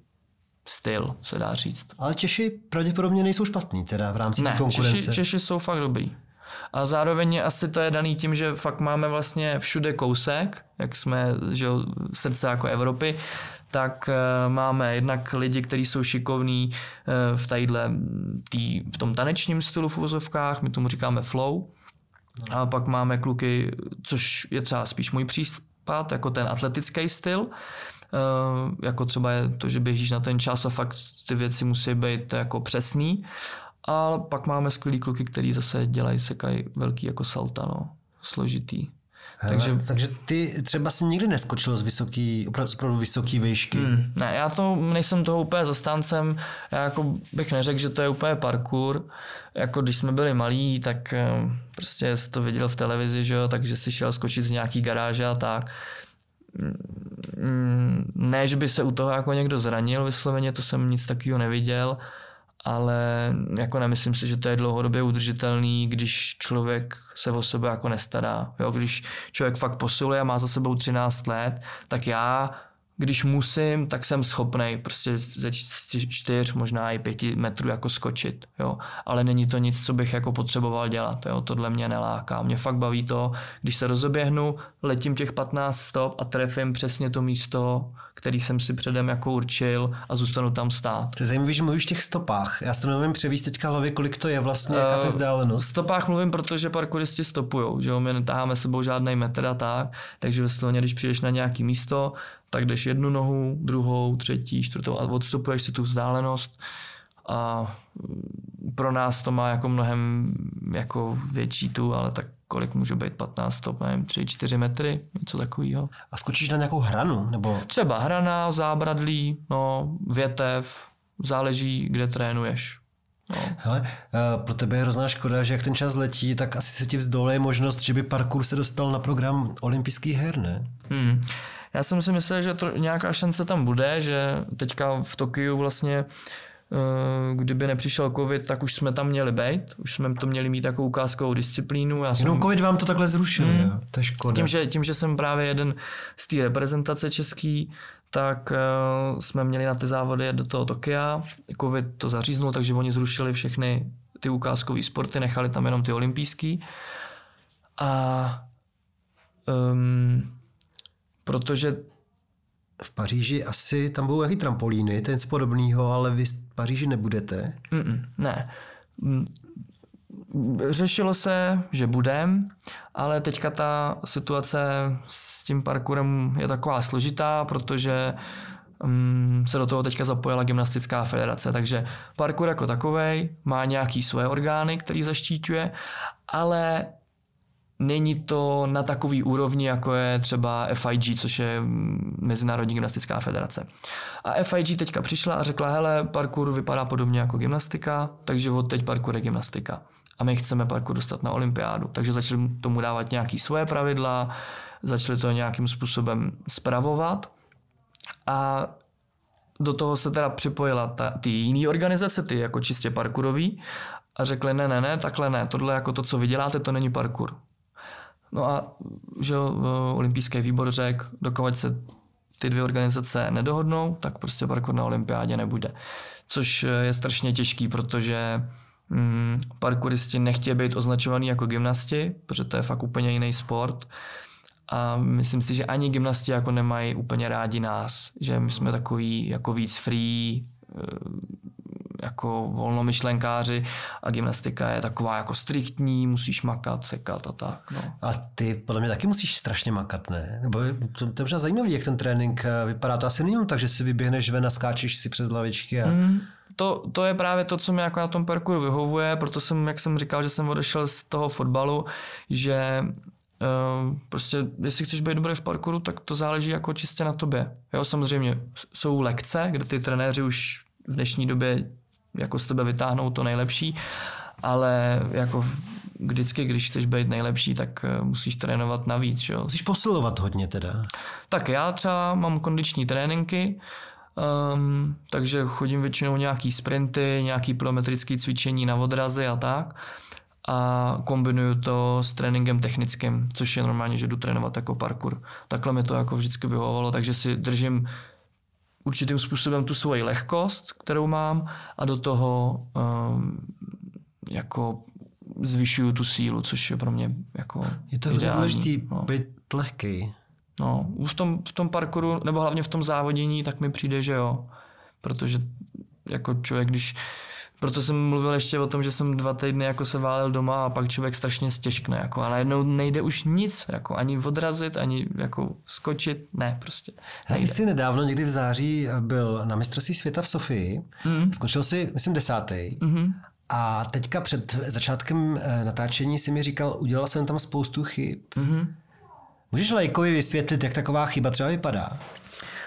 styl, se dá říct. Ale Češi pravděpodobně nejsou špatní teda v rámci Ne, konkurence. Češi, Češi jsou fakt dobrý. A zároveň asi to je daný tím, že fakt máme vlastně všude kousek, jak jsme že jo, srdce jako Evropy, tak eh, máme jednak lidi, kteří jsou šikovní eh, v, tadyhle, tý, v tom tanečním stylu v uvozovkách, my tomu říkáme flow. A pak máme kluky, což je třeba spíš můj případ, jako ten atletický styl, Eh, jako třeba je to, že běžíš na ten čas a fakt ty věci musí být jako přesný. Ale pak máme skvělý kluky, který zase dělají, sekají velký jako salta, no, složitý. Hele, Takže takže ty třeba si nikdy neskočil z vysoký, opravdu, vysoký výšky. Hmm, ne, já to nejsem toho úplně zastáncem, já jako bych neřekl, že to je úplně parkour. Jako když jsme byli malí, tak eh, prostě jsi to viděl v televizi, že jo, takže si šel skočit z nějaký garáže a tak. Mm, Ne, že by se u toho jako někdo zranil, vysloveně to jsem nic takového neviděl, ale jako nemyslím si, že to je dlouhodobě udržitelný, když člověk se o sebe jako nestará. Jo, když člověk fakt posiluje a má za sebou 13 let, tak já, když musím, tak jsem schopný prostě ze čty- čtyř, možná i pěti metrů jako skočit. Jo. Ale není to nic, co bych jako potřeboval dělat. Jo. Tohle mě neláká. Mě fakt baví to, když se rozeběhnu, letím těch 15 stop a trefím přesně to místo, který jsem si předem jako určil a zůstanu tam stát. To je zajímavé, že mluvíš v těch stopách. Já si to nevím převíst teďka hlavě, kolik to je vlastně, jaká to je Eh, vzdálenost. V stopách mluvím, protože parkouristi stopujou, že jo, my netáháme sebou žádný metr a tak, takže vysloveně, když přijdeš na nějaký místo, tak jdeš jednu nohu, druhou, třetí, čtvrtou a odstupuješ si tu vzdálenost a pro nás to má jako mnohem jako větší tu, ale tak kolik může být 15 stop, nevím, 3-4 metry, něco takového. A skočíš na nějakou hranu? Nebo Třeba hrana, zábradlí, no, větev, záleží, kde trénuješ. No. Hele, eh, pro tebe je hrozná škoda, že jak ten čas letí, tak asi se ti vzdoluje možnost, že by parkour se dostal na program olympijských her, ne? Hmm. Já jsem si myslel, že to, nějaká šance tam bude, že teďka v Tokiu vlastně, eh, kdyby nepřišel covid, tak už jsme tam měli být, už jsme to měli mít jako ukázkovou disciplínu. Já jsem, Jenom covid vám to takhle zrušil, jo? To je škoda. tím, že, tím, že jsem právě jeden z té reprezentace český, tak uh, jsme měli na ty závody jet do toho Tokia. Covid to zaříznul, takže oni zrušili všechny ty ukázkové sporty, nechali tam jenom ty olympijský. A um, protože V Paříži asi, tam budou jaký trampolíny, to je podobného, ale vy v Paříži nebudete. Mm-mm, ne. Mm, Řešilo se, že budem, ale teďka ta situace s tím parkourem je taková složitá, protože um, se do toho teďka zapojila gymnastická federace, takže parkour jako takovej má nějaký svoje orgány, který zaštiťuje, ale není to na takový úrovni, jako je třeba FIG, což je Mezinárodní gymnastická federace. A FIG teďka přišla a řekla, hele, parkour vypadá podobně jako gymnastika, takže od teď parkour je gymnastika. A my chceme parkour dostat na olympiádu. Takže začali tomu dávat nějaké svoje pravidla, začali to nějakým způsobem spravovat. A do toho se teda připojila ta, ty jiné organizace, ty jako čistě parkourový a řekli ne, ne, ne, takhle ne, tohle jako to, co vy děláte, to není parkour. No a že olympijský výbor řekl, dokud se ty dvě organizace nedohodnou, tak prostě parkour na olympiádě nebude. Což je strašně těžký, protože mm, parkouristi nechtějí být označovaný jako gymnasti, protože to je fakt úplně jiný sport. A myslím si, že ani gymnasti jako nemají úplně rádi nás, že my jsme takový jako víc free, eh, jako volnomyšlenkáři a gymnastika je taková jako striktní, musíš makat, sekat a tak. No. A ty podle mě taky musíš strašně makat, ne? Nebo to, to je možná zajímavý, jak ten trénink eh, vypadá. To asi není tak, že si vyběhneš ven a skáčeš si přes lavičky a... Mm to, to je právě to, co mi jako na tom parkouru vyhovuje, proto jsem, jak jsem říkal, že jsem odešel z toho fotbalu, že Uh, prostě, jestli chceš být dobrý v parkouru, tak to záleží jako čistě na tobě. Jo, samozřejmě jsou lekce, kde ty trenéři už v dnešní době jako z tebe vytáhnou to nejlepší, ale jako vždycky, když chceš být nejlepší, tak eh, musíš trénovat navíc. Jo. Musíš posilovat hodně teda. Tak já třeba mám kondiční tréninky, Um, takže chodím většinou nějaký sprinty, nějaký plometrické cvičení na odrazy a tak. A kombinuju to s tréninkem technickým, což je normálně, že jdu trénovat jako parkour. Takhle mi to jako vždycky vyhovovalo, takže si držím určitým způsobem tu svoji lehkost, kterou mám a do toho um, jako zvyšuju tu sílu, což je pro mě jako Je to důležité no. být lehký. No, v tom, v tom parkouru, nebo hlavně v tom závodění, tak mi přijde, že jo. Protože jako člověk, když proto jsem mluvil ještě o tom, že jsem dva týdny jako se válel doma a pak člověk strašně stěžkne. Jako, a najednou nejde už nic, jako ani odrazit, ani jako skočit, ne prostě. Nejde. Ty jsi nedávno někdy v září byl na mistrovství světa v Sofii, mm. skončil si, myslím, desátý. Mm-hmm. A teďka před začátkem eh, natáčení si mi říkal, udělal jsem tam spoustu chyb. Mm-hmm. Můžeš lajkovi vysvětlit, jak taková chyba třeba vypadá?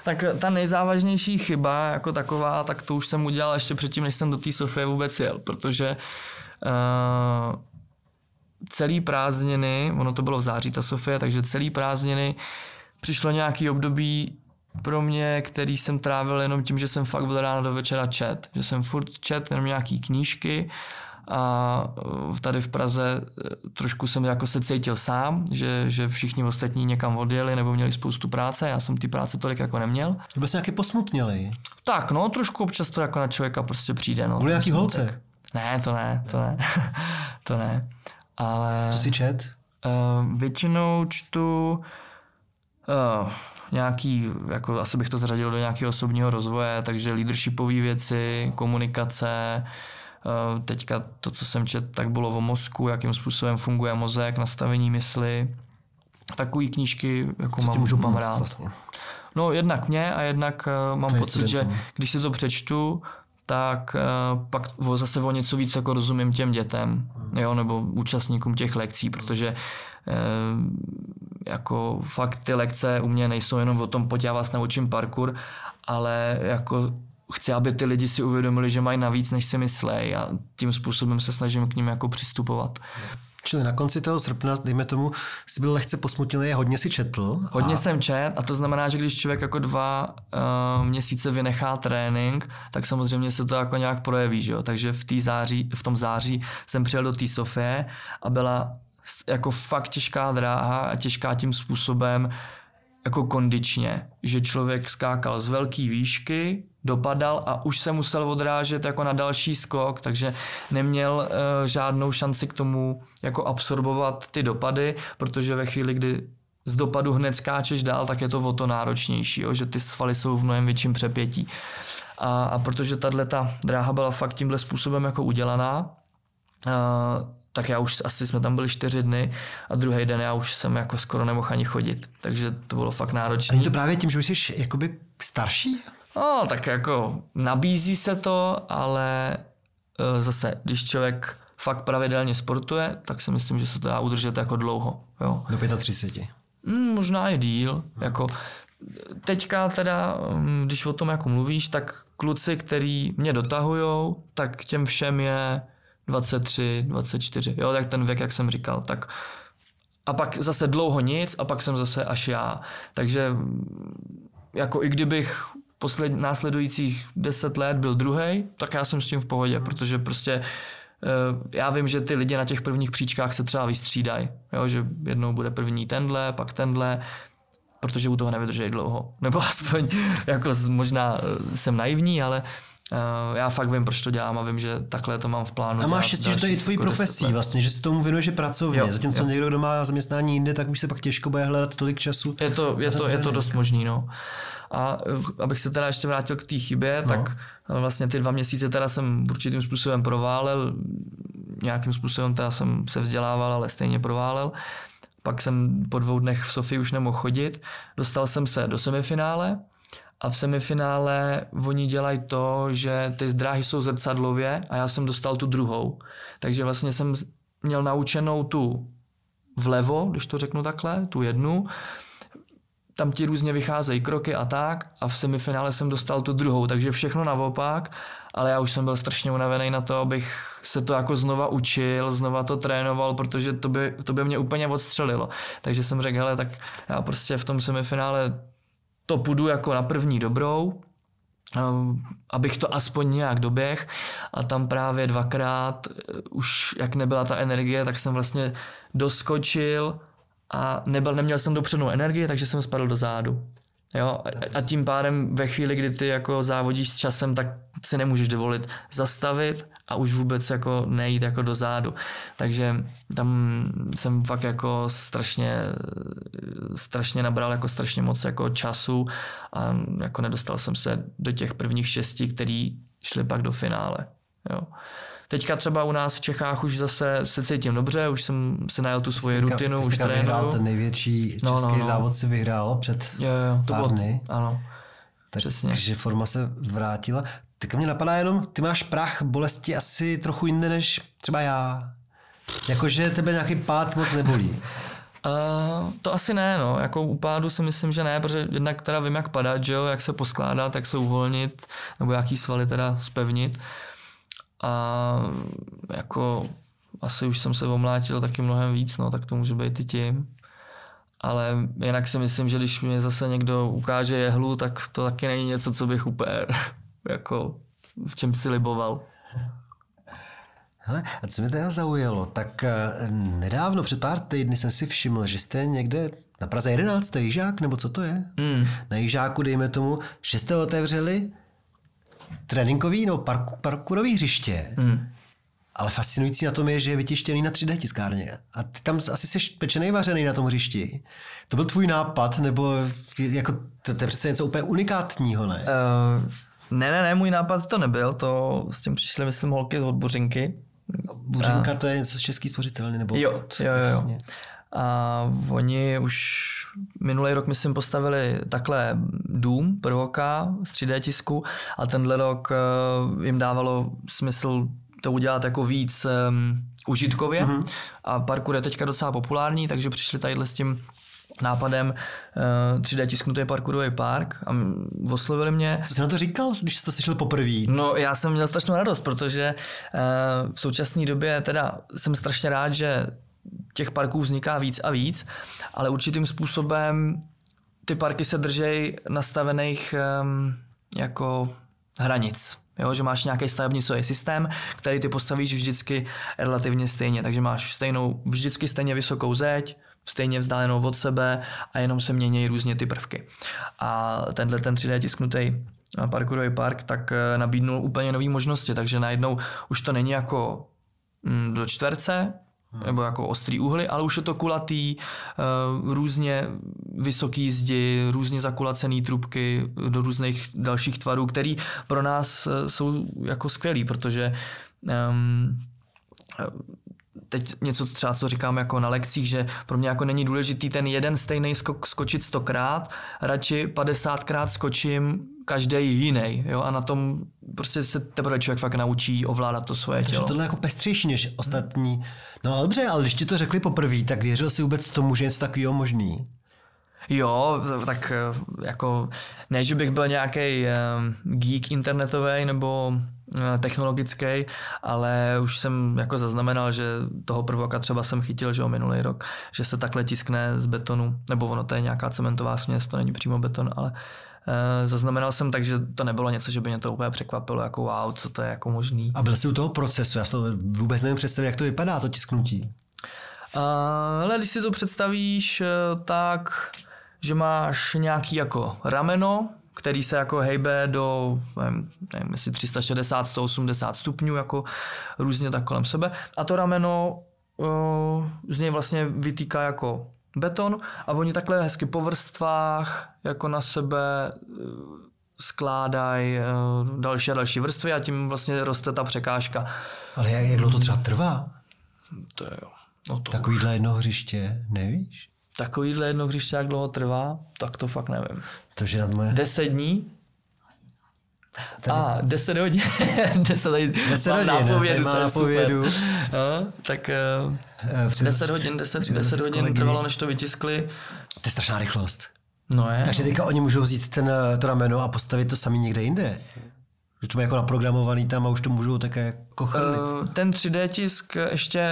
Tak ta nejzávažnější chyba jako taková, tak to už jsem udělal ještě předtím, než jsem do té Sofie vůbec jel, protože uh, celý prázdniny, ono to bylo v září ta Sofie, takže celý prázdniny přišlo nějaký období pro mě, který jsem trávil jenom tím, že jsem fakt od rána do večera čet, že jsem furt čet jenom nějaký knížky a eh, tady v Praze eh, trošku jsem jako se cítil sám, že, že všichni ostatní někam odjeli nebo měli spoustu práce, já jsem ty práce tolik jako neměl. Byl jsi nějaký posmutnělý? Tak, no, trošku občas to jako na člověka prostě přijde. No, Byli nějaký holce? Ne, to ne, to ne, to ne. Ale... Co jsi čet? Uh, většinou čtu uh, nějaký, jako asi bych to zařadil do nějakého osobního rozvoje, takže leadershipové věci, komunikace, Eh, teďka to, co jsem čet, tak bylo o mozku, jakým způsobem funguje mozek, nastavení mysli. Takové knížky jako co mám, můžu mám rád. Vlastně? No jednak mě a jednak uh, mám pocit, že když si to přečtu, tak uh, pak zase o něco víc jako rozumím těm dětem, jo, nebo účastníkům těch lekcí, protože uh, jako fakt ty lekce u mě nejsou jenom o tom, pojď já vás naučím parkour, ale jako chci, aby ty lidi si uvědomili, že mají navíc, než si myslej a tím způsobem se snažím k ním jako přistupovat. Čili na konci toho srpna, dejme tomu, jsi byl lehce posmutněný, hodně si četl. Hodně a... jsem čet a to znamená, že když člověk jako dva uh, měsíce vynechá trénink, tak samozřejmě se to jako nějak projeví, že jo? Takže v, tý září, v tom září jsem přijel do té Sofie a byla jako fakt těžká dráha a těžká tím způsobem jako kondičně, že člověk skákal z velké výšky, dopadal a už se musel odrážet jako na další skok, takže neměl uh, žádnou šanci k tomu jako absorbovat ty dopady, protože ve chvíli, kdy z dopadu hned skáčeš dál, tak je to o to náročnější, jo, že ty svaly jsou v mnohem větším přepětí. A, a protože tahle ta dráha byla fakt tímhle způsobem jako udělaná, uh, tak já už asi jsme tam byli čtyři dny a druhý den já už jsem jako skoro nemohl ani chodit, takže to bylo fakt náročné. A je to právě tím, že už jsi jakoby starší? No, tak jako nabízí se to, ale e, zase, když člověk fakt pravidelně sportuje, tak si myslím, že se to dá udržet jako dlouho. Jo. Do 35. Mm, možná i díl. Jako, teďka teda, mm, když o tom jako mluvíš, tak kluci, který mě dotahujou, tak těm všem je 23, 24, jo, tak ten věk, jak jsem říkal, tak a pak zase dlouho nic a pak jsem zase až já. Takže mm, jako i kdybych posled, následujících 10 let byl druhý, tak já jsem s tím v pohodě, protože prostě eh, já vím, že ty lidi na těch prvních příčkách se třeba vystřídají, jo, že jednou bude první tenhle, pak tenhle, protože u toho nevydrží dlouho. Nebo aspoň jako možná eh, jsem naivní, ale Uh, já fakt vím, proč to dělám a vím, že takhle to mám v plánu. A máš štěstí, že to je i tvojí jako profesí vlastně, že se tomu věnuješ pracovně. Jo, Zatímco jo. někdo, kdo má zaměstnání jinde, tak už se pak těžko bude hledat tolik času. Je to, je to, je to dost možný, no. A eh, abych se teda ještě vrátil k té chybě, no. tak eh, vlastně ty dva měsíce teda jsem určitým způsobem proválel, nějakým způsobem teda jsem se vzdělával, ale stejně proválel. Pak jsem po dvou dnech v Sofii už nemohl chodit. Dostal jsem se do semifinále, a v semifinále oni dělají to, že ty dráhy jsou zrcadlově a já jsem dostal tu druhou. Takže vlastně jsem měl naučenou tu vlevo, když to řeknu takhle, tu jednu. Tam ti různě vycházejí kroky a tak a v semifinále jsem dostal tu druhou, takže všechno naopak, ale já už jsem byl strašně unavený na to, abych se to jako znova učil, znova to trénoval, protože to by, to by mě úplně odstřelilo. Takže jsem řekl, hele, tak já prostě v tom semifinále to půjdu jako na první dobrou, um, abych to aspoň nějak doběh a tam právě dvakrát uh, už jak nebyla ta energie, tak jsem vlastně doskočil a nebyl, neměl jsem dopřednou energii, takže jsem spadl do zádu. Jo? A tím pádem ve chvíli, kdy ty jako závodíš s časem, tak si nemůžeš dovolit zastavit a už vůbec jako nejít jako do zádu. Takže tam jsem fakt jako strašně, strašně nabral jako strašně moc jako času a jako nedostal jsem se do těch prvních šesti, který šli pak do finále. Jo. Teďka třeba u nás v Čechách už zase se cítím dobře, už jsem si najel tu svoji rutinu, už trénuju. vyhrál ten největší no, český no, no. závod si vyhrál před jo, jo, to pár bylo, dny. Ano, tak, přesně. Takže forma se vrátila. Tak mě napadá jenom, ty máš prach bolesti asi trochu jinde než třeba já. Jakože tebe nějaký pád moc nebolí. Uh, to asi ne, no. Jako u pádu si myslím, že ne, protože jednak teda vím, jak padat, že jo, jak se poskládat, jak se uvolnit, nebo jaký svaly teda spevnit a jako asi už jsem se omlátil taky mnohem víc, no, tak to může být i tím. Ale jinak si myslím, že když mi zase někdo ukáže jehlu, tak to taky není něco, co bych úplně jako v čem si liboval. Hele, a co mě teda zaujalo, tak eh, nedávno, před pár týdny jsem si všiml, že jste někde na Praze 11, Jižák, nebo co to je? Mm. Na Jižáku, dejme tomu, že jste otevřeli tréninkový nebo park, parkourový hřiště, hmm. ale fascinující na tom je, že je vytištěný na 3D tiskárně. A ty tam asi jsi pečený vařený na tom hřišti. To byl tvůj nápad, nebo jako, to, to je přece něco úplně unikátního, ne? Uh, ne, ne, ne, můj nápad to nebyl, to s tím přišly, myslím, holky z odbořinky. Buřinka a... to je něco z český spořitelny, nebo? Jo, jo, jo. jo. A oni už minulý rok, myslím, postavili takhle dům prvoka z 3D tisku a tenhle rok eh, jim dávalo smysl to udělat jako víc um, užitkově mm-hmm. a parkour je teďka docela populární, takže přišli tadyhle s tím nápadem uh, 3D tisknutý parkourový park a oslovili mě. Co jsi na to říkal, když jsi to slyšel poprvé? No já jsem měl strašnou radost, protože uh, v současné době teda jsem strašně rád, že těch parků vzniká víc a víc, ale určitým způsobem ty parky se držejí nastavených um, jako hranic. Jo, že máš nějaký stavebnicový systém, který ty postavíš vždycky relativně stejně, takže máš stejnou, vždycky stejně vysokou zeď, stejně vzdálenou od sebe a jenom se mění různě ty prvky. A tenhle ten 3D tisknutý parkourový park tak eh, nabídnul úplně nové možnosti, takže najednou už to není jako mm, do čtverce, nebo jako ostrý úhly, ale už je to kulatý, eh, různě vysoký zdi, různě zakulacený trubky do různých dalších tvarů, který pro nás eh, jsou jako skvělý, protože um, teď něco třeba, co říkám jako na lekcích, že pro mě jako není důležitý ten jeden stejný skok skočit stokrát, radši 50krát skočím každý jiný, jo, a na tom prostě se teprve člověk fakt naučí ovládat to svoje Takže tělo. tohle je jako pestřejší než ostatní. No ale dobře, ale když ti to řekli poprvé, tak věřil si vůbec tomu, že je něco takového možný? Jo, tak eh, jako ne, že bych byl nějaký geek internetový nebo eh, technologický, ale už jsem jako zaznamenal, že toho prvoka třeba jsem chytil, že o minulý rok, že se takhle tiskne z betonu, nebo ono to je nějaká cementová směs, to není přímo beton, ale zaznamenal jsem tak, že to nebylo něco, že by mě to úplně překvapilo, jako wow, co to je jako možný. A byl jsi u toho procesu, já si to vůbec nevím představit, jak to vypadá, to tisknutí. Uh, ale když si to představíš, eh, tak, že máš nějaký jako rameno, který se jako hejbe do, nevím, nevím jestli 360, 180 stupňů, jako různě tak kolem sebe. A to rameno uh, z něj vlastně vytýká jako beton a oni takhle hezky po vrstvách jako na sebe uh, skládají uh, další a další vrstvy a tím vlastně roste ta překážka. Ale jak, dlouho to třeba trvá? To jo. No to Takovýhle jedno hřiště, nevíš? Takovýhle jedno hřiště, jak dlouho trvá, tak to fakt nevím. To, že nad moje... 10 dní? A, 10 hodin. 10 hodin. 10 Mám hodin, nápovědu, má nápovědu. No, tak uh, Eh, přivez- 10 hodin, 10, přivez 10 s hodin trvalo, než to vytiskli. To je strašná rychlost. No je. Takže teďka oni můžou vzít ten, eh, to rameno a postavit to sami někde jinde. Že to jako naprogramovaný tam a už to můžou také jako chrlit. Eh, ten 3D tisk ještě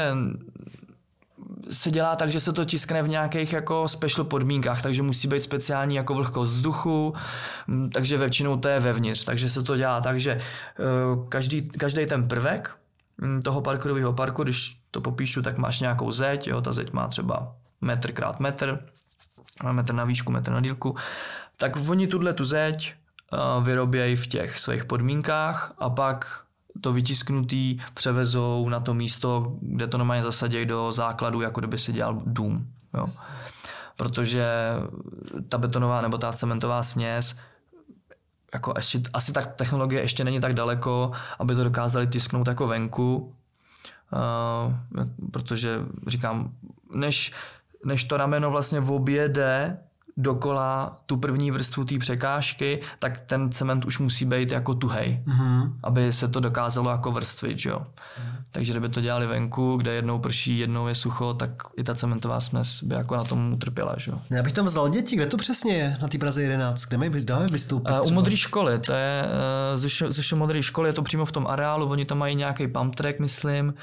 se dělá tak, že se to tiskne v nějakých jako special podmínkách, takže musí být speciální jako vlhkost vzduchu, mm, takže většinou to je vevnitř, takže se to dělá tak, že eh, každý, každý ten prvek mm, toho parkourového parku, když to popíšu, tak máš nějakou zeď, jo, ta zeď má třeba metr krát metr, metr na výšku, metr na dílku, tak oni tuhle tu zeď eh, vyrobějí v těch svých podmínkách a pak to vytisknutý převezou na to místo, kde to normálně zasadějí do základu, jako kdyby si dělal dům. Jo. Protože ta betonová nebo ta cementová směs jako ještě, asi tak technologie ještě není tak daleko, aby to dokázali tisknout jako venku, uh, protože říkám, než, než to rameno vlastně objede dokola tu první vrstvu té překážky, tak ten cement už musí být jako tuhej, mm-hmm. aby se to dokázalo jako vrstvit, že jo. Mm-hmm. Takže kdyby to dělali venku, kde jednou prší, jednou je sucho, tak i ta cementová směs by jako na tom utrpěla, že jo. Já bych tam vzal děti, kde to přesně je, na té Praze 11, kde mají, dáme vystoupit? Uh, u modré školy, to je uh, ze, modré školy, je to přímo v tom areálu, oni tam mají nějaký pump track, myslím,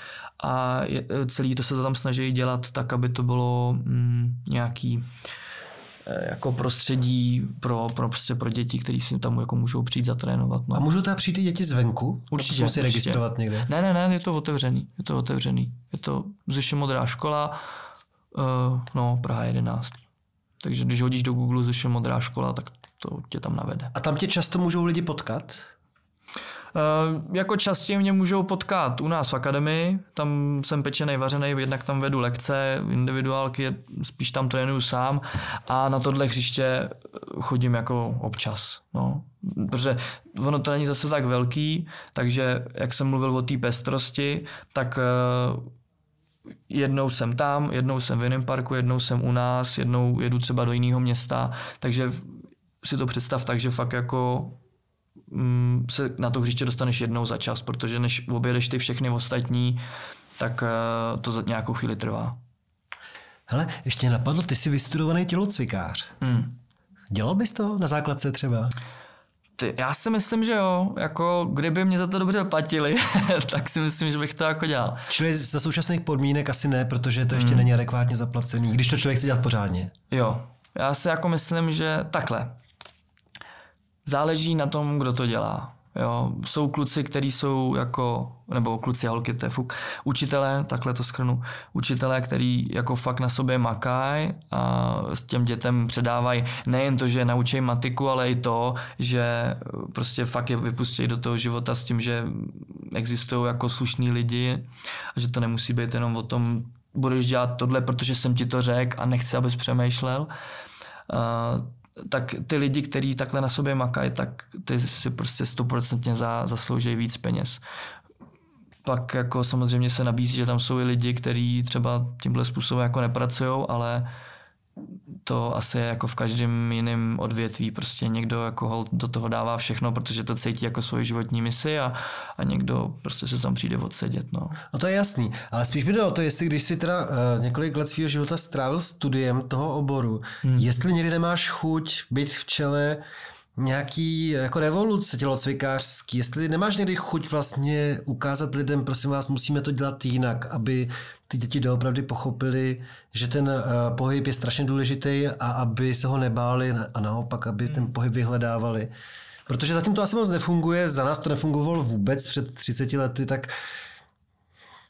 a je, eh, celý to se to tam snaží dělat tak, aby to bylo mm, nějaký jako prostředí pro, pro, prostě pro děti, kteří si tam jako můžou přijít zatrénovat. No. A můžou tam přijít i děti zvenku? Určitě, určitě. registrovat někde? Ne, ne, ne, je to otevřený. Je to otevřený. Je to Zeše Modrá škola, uh, no, Praha 11. Takže když hodíš do Google Zeše Modrá škola, tak to tě tam navede. A tam tě často můžou lidi potkat? Uh, jako častěji mě můžou potkat u nás v akademii, tam jsem pečený, vařený, jednak tam vedu lekce, individuálky, spíš tam trénuju sám a na tohle hřiště chodím jako občas. No. Protože ono to není zase tak velký, takže jak jsem mluvil o té pestrosti, tak uh, jednou jsem tam, jednou jsem v jiném parku, jednou jsem u nás, jednou jedu třeba do jiného města, takže si to představ tak, že fakt jako se na to hřiště dostaneš jednou za čas, protože než objedeš ty všechny ostatní, tak eh, to za nějakou chvíli trvá. Hele, ještě napadlo, ty jsi vystudovaný tělocvikář. Hmm. Dělal bys to na základce třeba? Ty, já si myslím, že jo, jako kdyby mě za to dobře platili, tak si myslím, že bych to jako dělal. Čili za současných podmínek asi ne, protože to ještě není adekvátně zaplacený, když to člověk chce dělat pořádně. Jo, já si jako myslím, že takhle. Záleží na tom, kdo to dělá. Jo, jsou kluci, kteří jsou jako, nebo kluci a holky, to je fuk, učitelé, takhle to schrnu, učitelé, který jako fakt na sobě makají a s těm dětem předávají nejen to, že naučí matiku, ale i to, že prostě fakt je vypustí do toho života s tím, že existují jako slušní lidi a že to nemusí být jenom o tom, budeš dělat tohle, protože jsem ti to řekl a nechci, abys přemýšlel. Uh, tak ty lidi, kteří takhle na sobě makají, tak ty si prostě stoprocentně za, zaslouží víc peněz. Pak jako samozřejmě se nabízí, že tam jsou i lidi, kteří třeba tímhle způsobem jako nepracují, ale to asi je jako v každém jiném odvětví. Prostě někdo jako do toho dává všechno, protože to cítí jako svoji životní misi a, a někdo prostě se tam přijde odsedět. No. no to je jasný, ale spíš by o to, jestli když si teda uh, několik let svého života strávil studiem toho oboru, hmm. jestli někdy nemáš chuť být v čele nějaký jako revoluce tělocvikářský, jestli nemáš někdy chuť vlastně ukázat lidem, prosím vás, musíme to dělat jinak, aby ty děti doopravdy pochopili, že ten uh, pohyb je strašně důležitý a aby se ho nebáli a naopak, aby ten hmm. pohyb vyhledávali. Protože zatím to asi moc nefunguje, za nás to nefungovalo vůbec před 30 lety, tak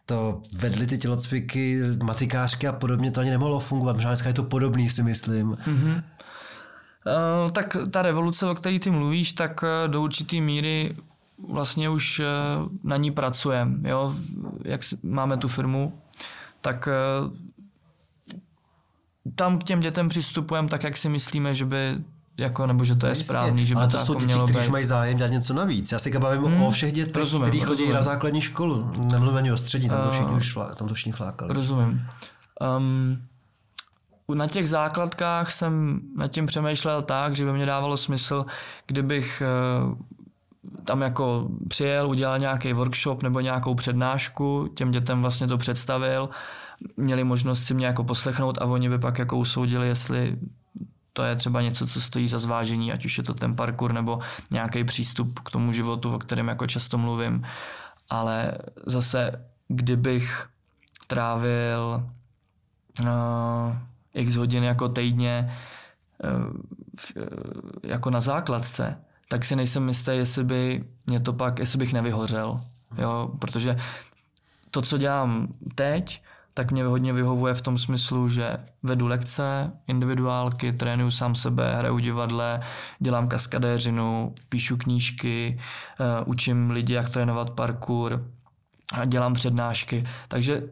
to vedli ty tělocviky, matikářky a podobně, to ani nemohlo fungovat. Možná dneska je to podobný, si myslím. Mm-hmm. Uh, tak ta revoluce, o které ty mluvíš, tak uh, do určité míry vlastně už uh, na ní pracujeme. Jo? Jak máme tu firmu, tak tam k těm dětem přistupujeme tak, jak si myslíme, že by jako, nebo že to je Jistě, správný, že by ale to, to jsou jako děti, kteří mají zájem dělat něco navíc. Já si bavím hmm, o všech dětech, kteří chodí na základní školu. Nemluvím ani o střední, tam to všichni už tam to všichni flákali. Rozumím. Um, na těch základkách jsem nad tím přemýšlel tak, že by mě dávalo smysl, kdybych eh, tam jako přijel, udělal nějaký workshop nebo nějakou přednášku, těm dětem vlastně to představil, měli možnost si mě jako poslechnout a oni by pak jako usoudili, jestli to je třeba něco, co stojí za zvážení, ať už je to ten parkour nebo nějaký přístup k tomu životu, o kterém jako často mluvím. Ale zase, kdybych trávil uh, x hodin jako týdně uh, jako na základce, tak si nejsem jistý, jestli by mě to pak, jestli bych nevyhořel. Jo? Protože to, co dělám teď, tak mě hodně vyhovuje v tom smyslu, že vedu lekce, individuálky, trénuju sám sebe, hraju divadle, dělám kaskadéřinu, píšu knížky, uh, učím lidi, jak trénovat parkour dělám přednášky. Takže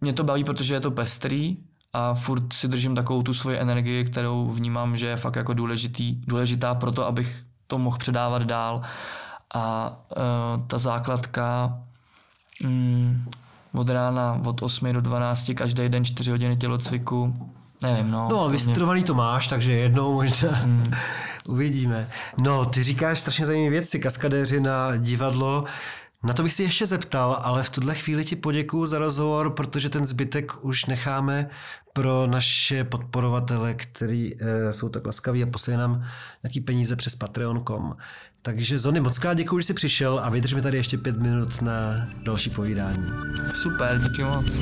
mě to baví, protože je to pestrý a furt si držím takovou tu svoji energii, kterou vnímám, že je fakt jako důležitý, důležitá pro to, abych to mohl předávat dál. A uh, ta základka mm, od rána od 8 do 12, každý den 4 hodiny tělocviku. Nevím, no. No, ale to vystudovaný mě... to máš, takže jednou možná hmm. uvidíme. No, ty říkáš strašně zajímavé věci, kaskadéřina, divadlo. Na to bych si ještě zeptal, ale v tuhle chvíli ti poděkuju za rozhovor, protože ten zbytek už necháme pro naše podporovatele, který e, jsou tak laskaví a posílají nám nějaký peníze přes patreon.com. Takže Zony, moc krát děkuji, že jsi přišel a vydrž mi tady ještě pět minut na další povídání. Super, díky moc.